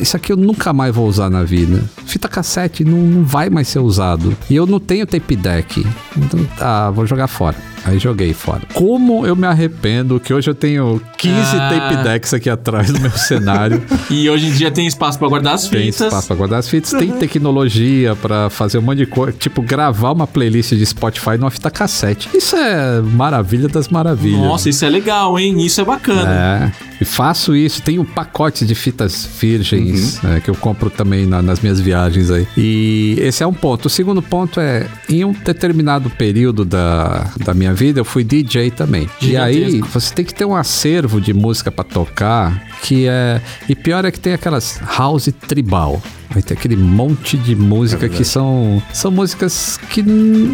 isso aqui eu nunca mais vou usar na vida. Fita cassete não, não vai mais ser usado. E eu não tenho tape deck. Então, ah, vou jogar fora. Aí joguei fora. Como eu me arrependo que hoje eu tenho 15 Ah. tape decks aqui atrás do meu cenário. *laughs* E hoje em dia tem espaço pra guardar as Tem fitas. espaço pra guardar as fitas, tem tecnologia pra fazer um monte de coisa, tipo gravar uma playlist de Spotify numa fita cassete. Isso é maravilha das maravilhas. Nossa, isso é legal, hein? Isso é bacana. É, e faço isso. Tenho pacotes de fitas virgens Uhum. é, que eu compro também na- nas minhas viagens aí. E esse é um ponto. O segundo ponto é, em um determinado período da, da minha vida, eu fui DJ também. E aí, você tem que ter um acervo de música pra tocar que é. E pior é que tem aquelas house tribal. Vai ter aquele monte de música que são, são músicas que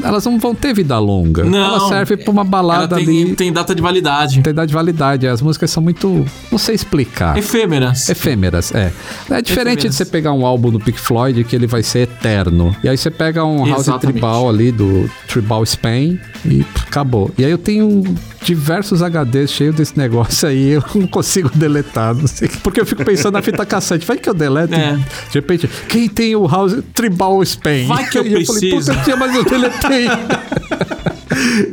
elas não vão ter vida longa. Não. Ela serve pra uma balada tem, ali. tem data de validade. Tem idade de validade. As músicas são muito. Não sei explicar. Efêmeras. Efêmeras, é. É diferente Efêmeras. de você pegar um álbum do Pink Floyd que ele vai ser eterno. E aí você pega um House Exatamente. Tribal ali do Tribal Spain e acabou. E aí eu tenho diversos HDs cheios desse negócio aí, *laughs* eu não consigo deletar, não sei. Porque eu fico pensando na fita cassete, vai que eu deleto. É. De repente, quem tem o House Tribal Spain? Vai que eu E falei, preciso. mas eu deletei. *laughs*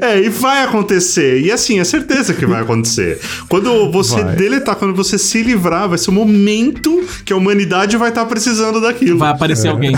É, e vai acontecer. E assim, é certeza que vai acontecer. Quando você Vai. deletar, quando você se livrar, vai ser o momento que a humanidade vai estar precisando daquilo. Vai É. aparecer alguém.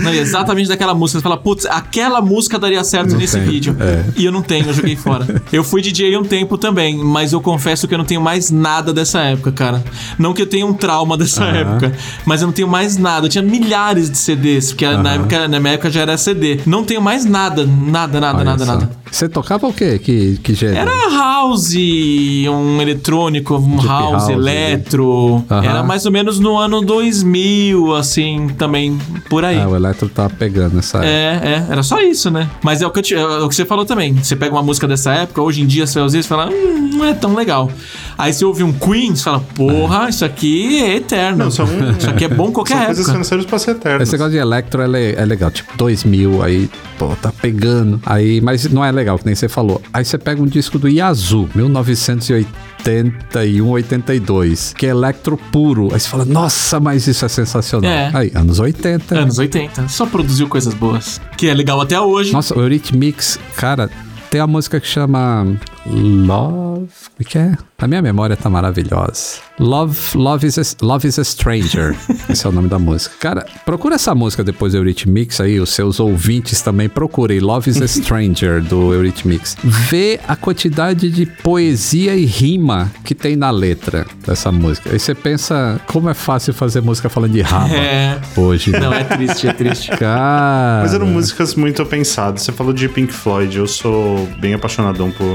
Não, exatamente daquela música. Você fala, putz, aquela música daria certo nesse tem. vídeo. É. E eu não tenho, eu joguei fora. Eu fui DJ um tempo também, mas eu confesso que eu não tenho mais nada dessa época, cara. Não que eu tenha um trauma dessa Aham. época, mas eu não tenho mais nada. Eu tinha milhares de CDs, porque na, época, na minha época já era CD. Não tenho mais nada, nada, nada, Olha nada, só. nada. Você tocava o quê? Que, que gênero? Era house, um eletrônico, um Deep house, house, eletro. Aham. Era mais ou menos no ano 2000, assim, também, por aí. Ah, o Eletro tá pegando essa época. É, é, era só isso, né? Mas é o que, é o que você falou também. Você pega uma música dessa época, hoje em dia você às vezes fala, hum, não é tão legal. Aí você ouve um Queen, você fala, porra, isso aqui é eterno. Não, são- isso aqui é bom qualquer coisas que nasceram pra ser eternas. Esse negócio de Electro é, le- é legal, tipo 2000, aí, pô, tá pegando. Aí, mas não é legal, que nem você falou. Aí você pega um disco do Yazoo, 1981, 82, que é electro puro. Aí você fala, nossa, mas isso é sensacional. É. Aí, anos 80. Anos 80. Só produziu coisas boas. Que é legal até hoje. Nossa, o Eurythmics, cara, tem a música que chama Love. O que é? A minha memória tá maravilhosa. Love, Love, is, a, Love is a Stranger. *laughs* Esse é o nome da música. Cara, procura essa música depois do Eurythmics aí, os seus ouvintes também procurem. Love is a *laughs* Stranger do Eurythmics. Vê a quantidade de poesia e rima que tem na letra dessa música. Aí você pensa como é fácil fazer música falando de raba É. hoje. Não, é triste, é triste. Cara. Mas eram músicas muito pensadas. Você falou de Pink Floyd. Eu sou bem apaixonadão por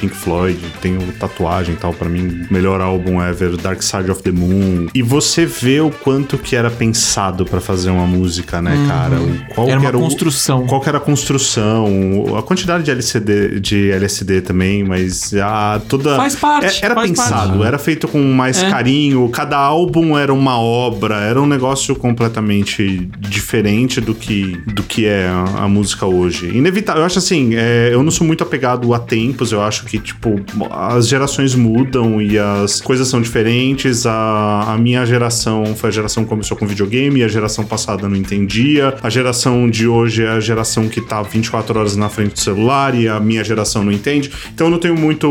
Pink Floyd. Tenho tatuagem e tal. Pra mim, melhor álbum ever, Dark Side of the Moon. E você vê o quanto que era pensado pra fazer uma música, né, cara? O, qual Era que uma o- construção. qual que era a construção, a quantidade de LCD, de LSD também, mas a toda Faz parte, É- era faz pensado, parte. era feito com mais É. carinho, cada álbum era uma obra, era um negócio completamente diferente do que do que é a, a música hoje. Inevitável, eu acho assim, é, eu não sou muito apegado a tempos, eu acho que tipo as gerações mudam e as coisas são diferentes. A, a minha geração foi a geração que começou com videogame, e a geração passada não entendia. A geração de hoje é a geração que tá 24 horas na frente do celular e a minha geração não entende. Então eu não tenho muito,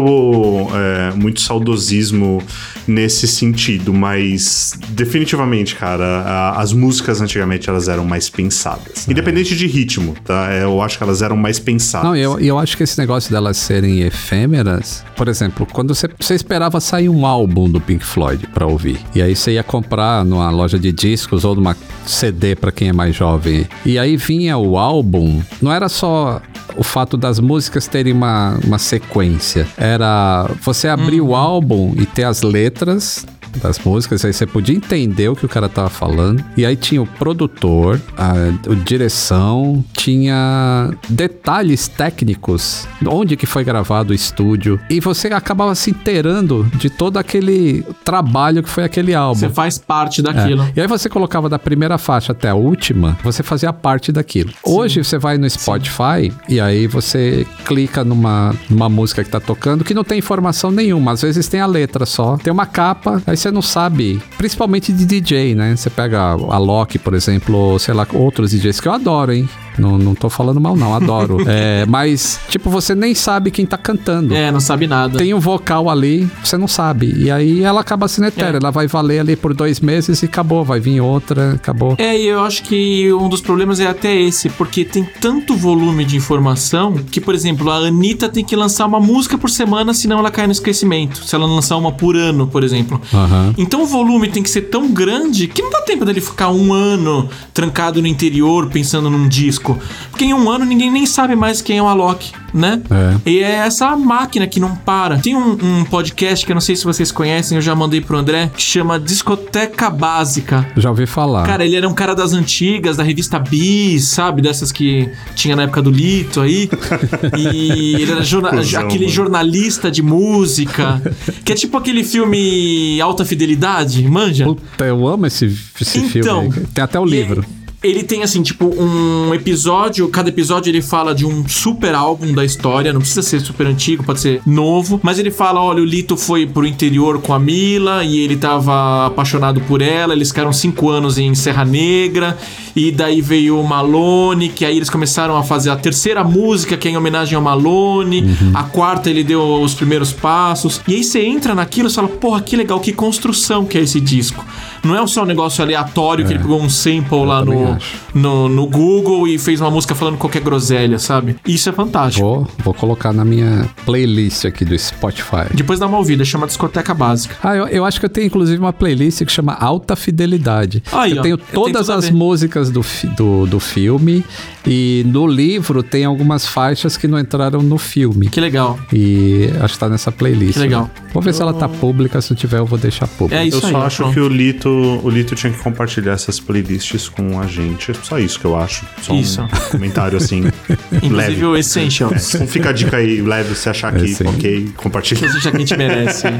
é, muito saudosismo nesse sentido, mas definitivamente, cara, a- as músicas antigamente elas eram mais pensadas. Independente de ritmo, tá? É, Eu acho que elas eram mais pensadas. Não, eu, eu acho que esse negócio delas serem efêmeras, por exemplo, quando você, você esperava sair um álbum do Pink Floyd pra ouvir, e aí você ia comprar numa loja de discos ou numa CD pra quem é mais jovem, e aí vinha o álbum, não era só o fato das músicas terem uma, uma sequência, era você abrir o álbum e ter as letras das músicas, aí você podia entender o que o cara tava falando. E aí tinha o produtor, a, o direção, tinha detalhes técnicos, onde que foi gravado o estúdio. E você acabava se inteirando de todo aquele trabalho que foi aquele álbum. Você faz parte É. daquilo. E aí você colocava da primeira faixa até a última, você fazia parte daquilo. Hoje você vai no Spotify e aí você clica numa, numa música que tá tocando que não tem informação nenhuma. Às vezes tem a letra só, tem uma capa, aí você não sabe. Principalmente de DJ, né? Você pega a Loki, por exemplo, ou sei lá, outros DJs que eu adoro, hein? Não, não tô falando mal, não, adoro. *laughs* é, mas, tipo, você nem sabe quem tá cantando. É, não sabe nada. Tem um vocal ali, você não sabe. E aí ela acaba sendo etérea. É. Ela vai valer ali por dois meses e acabou. Vai vir outra, acabou. É, e eu acho que um dos problemas é até esse, porque tem tanto volume de informação que, por exemplo, a Anitta tem que lançar uma música por semana, senão ela cai no esquecimento. Se ela lançar uma por ano, por exemplo. Aham. Então o volume tem que ser tão grande que não dá tempo dele ficar um ano trancado no interior pensando num disco. Porque em um ano ninguém nem sabe mais quem é o Alok. né? É. E é essa máquina que não para. Tem um, um podcast que eu não sei se vocês conhecem, eu já mandei pro André, que chama Discoteca Básica. Já ouvi falar. Cara, ele era um cara das antigas, da revista Bis, sabe? Dessas que tinha na época do Lito aí. *laughs* E ele era jorna- Cusão, aquele mano. jornalista de música. Que é tipo aquele filme Alta Fidelidade, manja? Puta, eu amo esse, esse Então, filme. Tem até o E livro. Ele tem, assim, tipo, um episódio. Cada episódio ele fala de um super álbum da história. Não precisa ser super antigo, pode ser novo. Mas ele fala: olha, o Lito foi pro interior com a Mila e ele tava apaixonado por ela. Eles ficaram cinco anos em Serra Negra. E daí veio o Malone, que aí eles começaram a fazer a terceira música, que é em homenagem ao Malone. A quarta ele deu os primeiros passos. E aí você entra naquilo e fala: porra, que legal, que construção que é esse disco. Não é só um negócio aleatório que ele pegou um sample lá também no. No, no Google e fez uma música falando qualquer groselha, sabe? Isso é fantástico. Vou, vou colocar na minha playlist aqui do Spotify. Depois dá uma ouvida, chama Discoteca Básica. Ah, eu, eu acho que eu tenho inclusive uma playlist que chama Alta Fidelidade. Aí, eu ó, tenho todas a as músicas do, fi- do, do filme e no livro tem algumas faixas que não entraram no filme. Que legal. E acho que tá nessa playlist. Que legal. Vou ver se ela tá pública, se não tiver eu vou deixar pública. É isso eu aí. só acho que o Lito, o Lito tinha que compartilhar essas playlists com a gente. É só isso que eu acho. Só Isso. um *laughs* comentário assim. *laughs* Inclusive leve. o Essentials. Então fica a dica aí, leve, se achar que É, ok, compartilha. Inclusive já que a gente merece. É.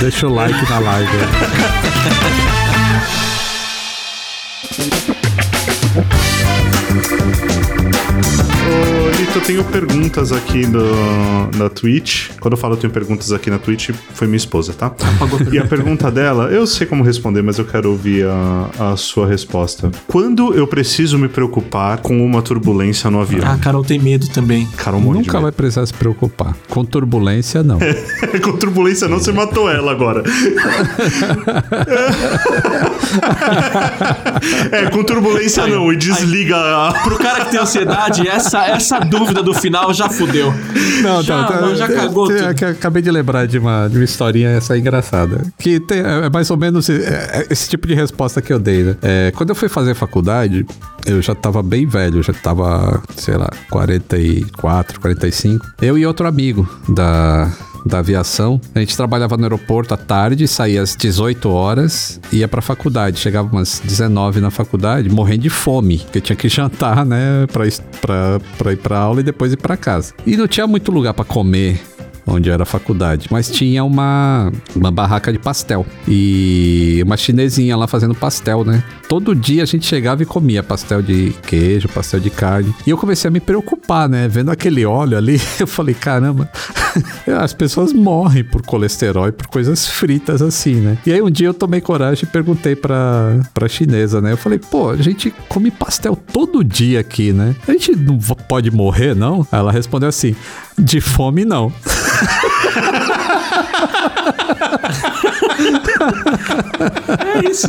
Deixa o like na live. Ô, *laughs* Eu tenho perguntas aqui do, da Twitch. Quando eu falo eu tenho perguntas aqui na Twitch, foi minha esposa, tá? *laughs* A E a pergunta dela, eu sei como responder, mas eu quero ouvir a, a sua resposta. Quando eu preciso me preocupar com uma turbulência no avião? Ah, a Carol tem medo também. Carol morre de Nunca vai precisar se preocupar. Com turbulência, não. *laughs* com turbulência não, você matou ela agora. *laughs* é, com turbulência não, e desliga a... Pro cara que tem ansiedade, essa, essa dúvida do final já fudeu. Não, já, tá, tá, já cagou tem- tudo. é Acabei de lembrar de uma, de uma historinha essa engraçada. Que tem, é é mais ou menos é, é esse tipo de resposta que eu dei, né? É, quando eu fui fazer faculdade, eu já tava bem velho, já tava, sei lá, 44, 45. Eu e outro amigo da, da aviação. A gente trabalhava no aeroporto à tarde, saía às 18 horas, ia pra faculdade. Chegava umas 19 na faculdade, morrendo de fome, porque tinha que *laughs* jantar, né, pra, pra, ir pra aula e depois ir pra casa. E não tinha muito lugar pra comer onde era a faculdade, mas tinha uma, uma barraca de pastel e uma chinesinha lá fazendo pastel, né? Todo dia a gente chegava e comia pastel de queijo, pastel de carne. E eu comecei a me preocupar, né? Vendo aquele óleo ali, *laughs* eu falei, caramba, *laughs* as pessoas morrem por colesterol e por coisas fritas assim, né? E aí um dia eu tomei coragem e perguntei pra, pra chinesa, né? Eu falei, pô, a gente come pastel todo dia aqui, né? A gente não pode morrer, não? Ela respondeu assim, de fome não. É isso.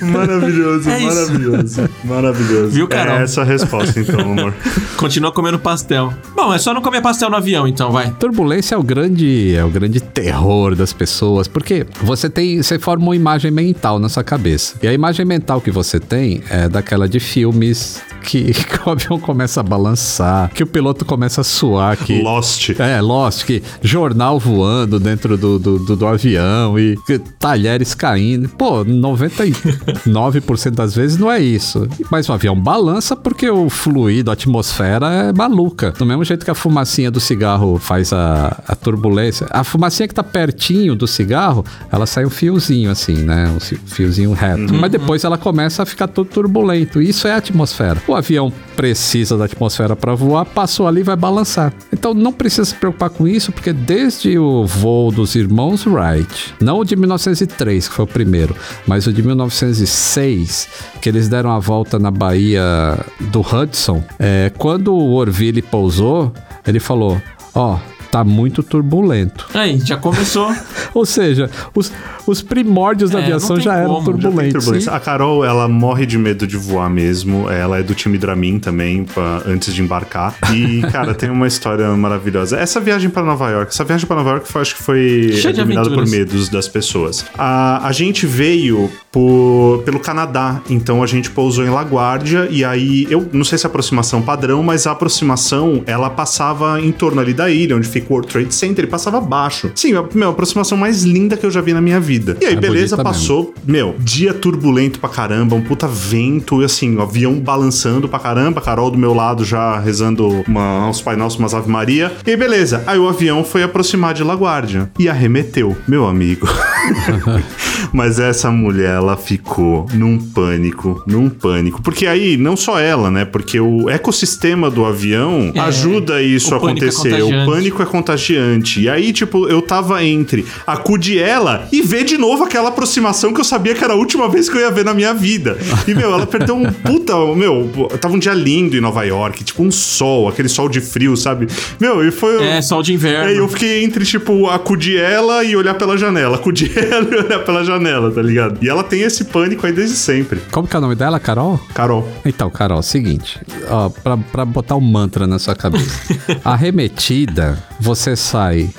Maravilhoso, É isso. maravilhoso, maravilhoso. Viu, Carol? É essa a resposta, então, amor. Continua comendo pastel. Bom, é só não comer pastel no avião, então, vai. Turbulência é o grande, é o grande terror das pessoas, porque você tem, você forma uma imagem mental na sua cabeça. E a imagem mental que você tem é daquela de filmes que, *laughs* que o avião começa a balançar, que o piloto começa a suar, que Lost. é, Lost, que jornal voando dentro do, do, do- do avião e talheres caindo. Pô, 99% das vezes não é isso. Mas o avião balança porque o fluido, a atmosfera é maluca. Do mesmo jeito que a fumacinha do cigarro faz a, a turbulência. A fumacinha que tá pertinho do cigarro, ela sai um fiozinho assim, né? Um fiozinho reto. Mas depois ela começa a ficar todo turbulento. Isso é a atmosfera. O avião precisa da atmosfera para voar, passou ali vai balançar. Então não precisa se preocupar com isso, porque desde o voo dos irmãos Wright, não o de 1903, que foi o primeiro, mas o de 1906, que eles deram a volta na Baía do Hudson, é, quando o Orville pousou, ele falou: Ó, tá muito turbulento. Aí, já começou. *laughs* Ou seja, os, os primórdios da É, aviação não tem já eram como, já tem turbulentos. Turbulência. A Carol, ela morre de medo de voar mesmo. Ela é do time Dramin também, pra- antes de embarcar. E, *laughs* cara, tem uma história maravilhosa. Essa viagem pra Nova York, essa viagem pra Nova York foi, acho que foi dominada por medos das pessoas. A, a gente veio por, pelo Canadá, então a gente pousou em LaGuardia e aí, eu não sei se é aproximação padrão, mas a aproximação, ela passava em torno ali da ilha, onde fica o World Trade Center, e passava abaixo. Sim, a, meu, a aproximação mais linda que eu já vi na minha vida. E aí, É beleza, passou, meu, dia turbulento pra caramba, um puta vento, e assim, o avião balançando pra caramba, Carol do meu lado já rezando uma, uns Pai Nosso, umas Ave Maria. E aí, beleza. Aí o avião foi aproximar de LaGuardia e arremeteu, meu amigo. *laughs* Mas essa mulher, ela ficou num pânico, num pânico. Porque aí, não só ela, né? Porque o ecossistema do avião É, ajuda isso a pânico é acontecer. o pânico é contagiante. E aí, tipo, eu tava entre acudir ela e ver de novo aquela aproximação que eu sabia que era a última vez que eu ia ver na minha vida. E, meu, ela perdeu um puta. Meu, tava um dia lindo em Nova York, tipo um sol, aquele sol de frio, sabe? Meu, e foi. É, sol de inverno. Aí eu fiquei entre, tipo, acudir ela e olhar pela janela. Acudir *laughs* ela e olhar pela janela, tá ligado? E ela tem esse pânico aí desde sempre. Como que é o nome dela, Carol? Carol. Então, Carol, seguinte, ó, pra, pra botar um mantra na sua cabeça. *laughs* Arremetida, você sai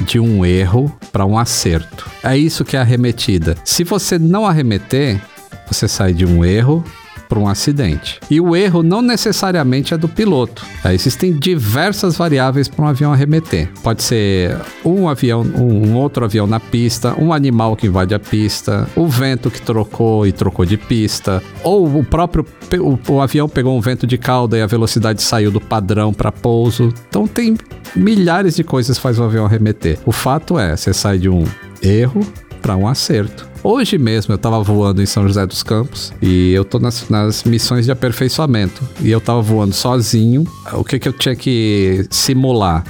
de um erro para um acerto. É isso que é arremetida. Se você não arremeter, você sai de um erro para um acidente. E o erro não necessariamente é do piloto. É, existem diversas variáveis para um avião arremeter. Pode ser um avião, um, outro avião na pista, um animal que invade a pista, o vento que trocou e trocou de pista, ou o próprio o, o avião pegou um vento de cauda e a velocidade saiu do padrão para pouso. Então tem milhares de coisas que faz o avião arremeter. O fato é, você sai de um erro para um acerto. Hoje mesmo eu tava voando em São José dos Campos e eu tô nas, nas missões de aperfeiçoamento. E eu tava voando sozinho. O que que eu tinha que simular?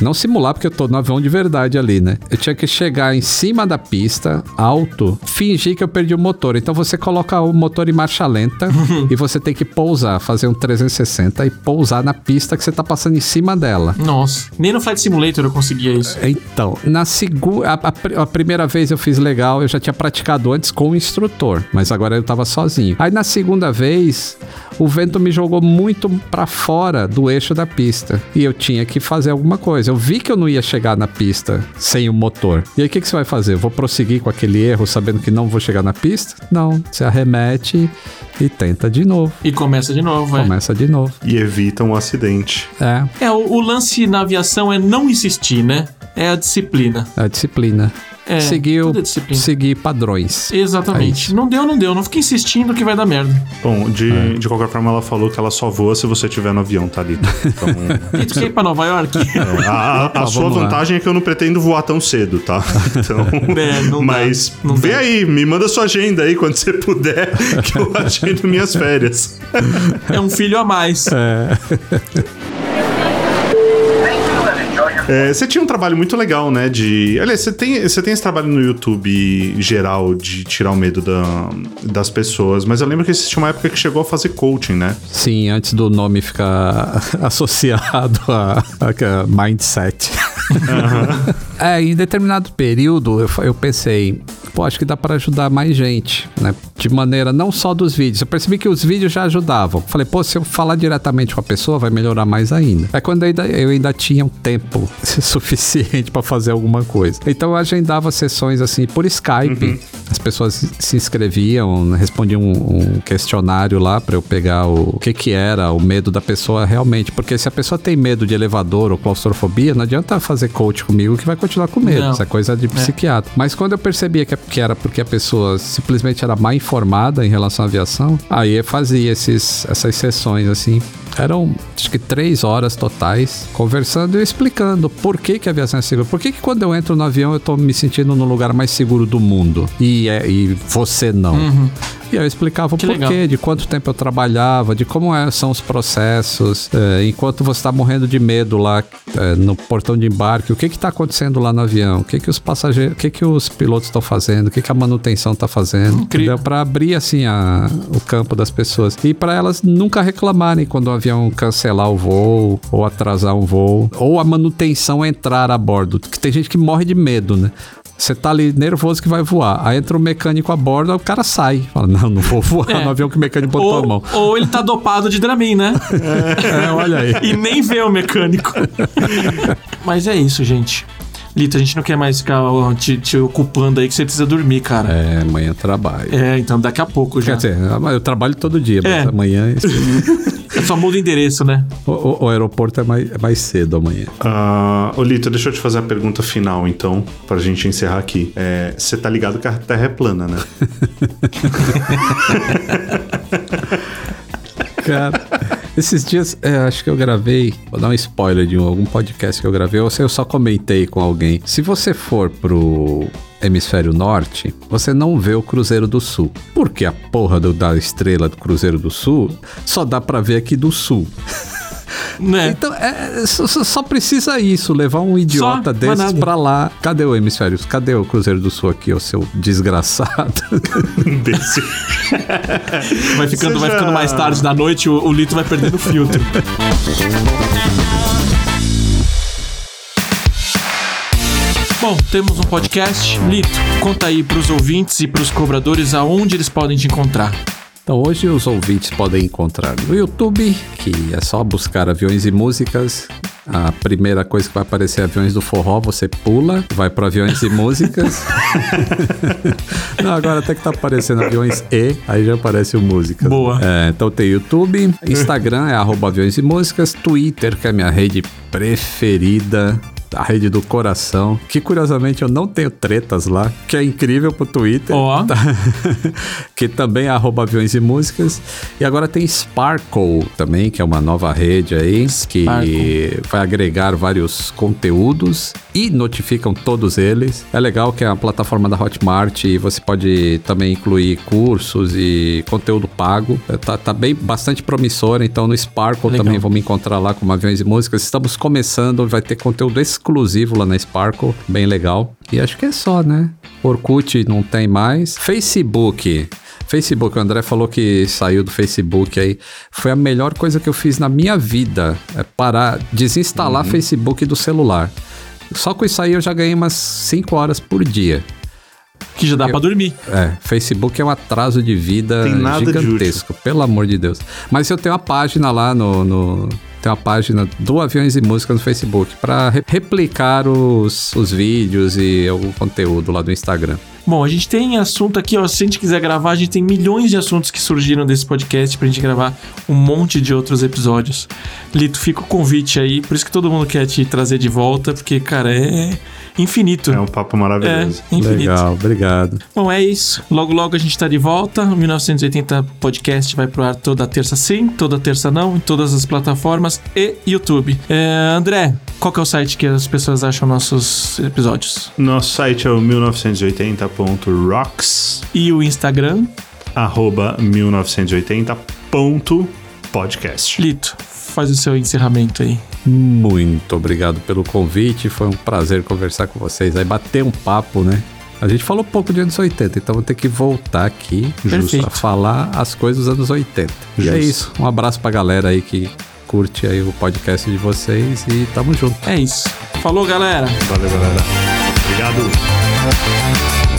Não simular porque eu tô no avião de verdade ali, né? Eu tinha que chegar em cima da pista, alto, fingir que eu perdi o motor. Então você coloca o motor em marcha lenta *laughs* e você tem que pousar, fazer um 360 e pousar na pista que você tá passando em cima dela. Nossa, nem no Flight Simulator eu conseguia isso. Então, na segunda. A, a pr- a primeira vez eu fiz legal, eu já tinha praticado antes com o instrutor, mas agora eu tava sozinho. Aí na segunda vez, o vento me jogou muito pra fora do eixo da pista e eu tinha que fazer alguma coisa. Eu vi que eu não ia chegar na pista sem o motor. E aí o que, que você vai fazer? Eu vou prosseguir com aquele erro sabendo que não vou chegar na pista? Não, você arremete e tenta de novo. E começa de novo, é. Começa de novo. E evita um acidente. É, É, o, o lance na aviação é não insistir, né? É a disciplina. é a disciplina. É, seguir, é seguir padrões. É Exatamente. isso. não deu, não deu. Não fica insistindo que vai dar merda. Bom, de, É. de qualquer forma, ela falou que ela só voa se você estiver no avião, tá ali. Então, *laughs* E tu quer ir pra Nova York? *laughs* a, a- a Tá, sua vamos lá. vantagem é que eu não pretendo voar tão cedo, tá? *laughs* Então, É, não dá, mas não vê dá. aí, me manda sua agenda aí quando você puder, que eu agendo minhas férias. *laughs* é um filho a mais. Your É, você tinha um trabalho muito legal, né? De. Aliás, você tem, você tem esse trabalho no YouTube geral de tirar o medo da- das pessoas, mas eu lembro que existia uma época que chegou a fazer coaching, né? Sim, antes do nome ficar *laughs* associado a, a mindset. *laughs* é, em determinado período eu, eu pensei, pô, acho que dá para ajudar mais gente, né? De maneira não só dos vídeos. Eu percebi que os vídeos já ajudavam. Falei, pô, se eu falar diretamente com a pessoa, vai melhorar mais ainda. É quando eu ainda, eu ainda tinha um tempo *laughs* suficiente para fazer alguma coisa. Então eu agendava sessões assim por Skype. As pessoas se inscreviam, respondiam um, um questionário lá para eu pegar o, o que que era o medo da pessoa realmente, porque se a pessoa tem medo de elevador ou claustrofobia, não adianta fazer coach comigo que vai continuar com medo. Não. Isso é coisa de psiquiatra. Mas quando eu percebia que, que era porque a pessoa simplesmente era mal informada em relação à aviação, aí fazia esses, essas sessões assim. Eram acho que três horas totais conversando e explicando por que, que a aviação é segura. Por que, que quando eu entro no avião eu tô me sentindo no lugar mais seguro do mundo? E é- e você não. E eu explicava o. Que porquê, legal. de quanto tempo eu trabalhava, de como é- são os processos, é, enquanto você está morrendo de medo lá é, no portão de embarque, o que está acontecendo lá no avião, o que, que os passageiros, o que, que os pilotos estão fazendo, o que, que a manutenção está fazendo, Incrível. para abrir assim a- o campo das pessoas e para elas nunca reclamarem quando o avião cancelar o voo ou atrasar um voo ou a manutenção entrar a bordo, que tem gente que morre de medo, né? Você tá ali nervoso que vai voar. Aí entra o mecânico a bordo, o cara sai. Fala, não, não vou *laughs* voar É. no avião que o mecânico botou a mão. Ou, ou ele tá dopado de Dramin, né? *laughs* É, olha aí. e nem vê o mecânico. *laughs* Mas é isso, gente. Lito, a gente não quer mais ficar te, te ocupando aí que você precisa dormir, cara. É, amanhã trabalho. É, então daqui a pouco já. Quer dizer, eu trabalho todo dia, mas É. amanhã *laughs* É só muda o endereço, né? o, o- o aeroporto é mais, é mais cedo amanhã. Ô Lito, deixa eu te fazer a pergunta final, então, pra gente encerrar aqui. É, Você tá ligado que a Terra é plana, né? *laughs* Cara, esses dias, é, acho que eu gravei, vou dar um spoiler de um- algum podcast que eu gravei, ou se eu só comentei com alguém. Se você for pro hemisfério norte, você não vê o Cruzeiro do Sul. Porque a porra do- da estrela do Cruzeiro do Sul só dá pra ver aqui do sul. *laughs* né? Então, é, só, só- só precisa isso, levar um idiota mais desses pra lá. Cadê o hemisfério? Cadê o Cruzeiro do Sul aqui, ô seu desgraçado? *laughs* Desse. Vai ficando, vai ficando mais tarde da noite, o, o Lito vai perdendo o filtro. Bom, temos um podcast. Lito, conta aí pros ouvintes e pros cobradores aonde eles podem te encontrar. Então hoje os ouvintes podem encontrar no YouTube, que é só buscar aviões e músicas. A primeira coisa que vai aparecer é aviões do forró, você pula, vai para aviões e músicas. *laughs* Não, agora até que tá aparecendo aviões e, aí já aparece o músicas. Boa. É, então tem YouTube, Instagram é arroba aviões e músicas, Twitter, que é a minha rede preferida. A rede do coração, que curiosamente eu não tenho tretas lá, que é incrível pro Twitter. Ó. Tá? *laughs* que também é arroba aviões e músicas. E agora tem Sparkle também, que é uma nova rede aí, que Sparkle. vai agregar vários conteúdos e notificam todos eles. É legal que é uma plataforma da Hotmart e você pode também incluir cursos e conteúdo pago. É, Tá, tá bem bastante promissor, então no Sparkle Legal. também me encontrar lá com aviões e músicas. Estamos começando, vai ter conteúdo exclusivo lá na Sparkle, bem legal. E acho que é só, né? Orkut não tem mais. Facebook. Facebook, o André falou que saiu do Facebook aí. Foi a melhor coisa que eu fiz na minha vida. É parar, desinstalar Facebook do celular. Só com isso aí eu já ganhei umas 5 horas por dia. Que já dá pra dormir. É, Facebook é um atraso de vida nada de gigantesco, pelo amor de Deus. Mas eu tenho uma página lá no. no tem uma página do Aviões e Música no Facebook para replicar os, os vídeos e o conteúdo lá do Instagram. Bom, a gente tem assunto aqui, ó. Se a gente quiser gravar, a gente tem milhões de assuntos que surgiram desse podcast pra gente gravar um monte de outros episódios. Lito, fica o convite aí, por isso que todo mundo quer te trazer de volta, porque, cara, é infinito. É um papo É, maravilhoso. infinito. Legal, obrigado. Bom, é isso. Logo, logo a gente tá de volta. O 1980 Podcast vai pro ar toda terça sim, toda terça não, em todas as plataformas e YouTube. É, André, qual que é o site que as pessoas acham nossos episódios? Nosso site é o 1980.rocks, E o Instagram? arroba 1980.podcast. Lito, faz o seu encerramento aí. Muito obrigado pelo convite. Foi um prazer conversar com vocês. Aí bater um papo, né? A gente falou pouco de anos 80, então vou ter que voltar aqui Perfeito. para falar as coisas dos anos 80. E é Justo. isso. Um abraço pra galera aí que curte aí o podcast de vocês e tamo junto. É isso. Falou, galera! Valeu, galera. Obrigado.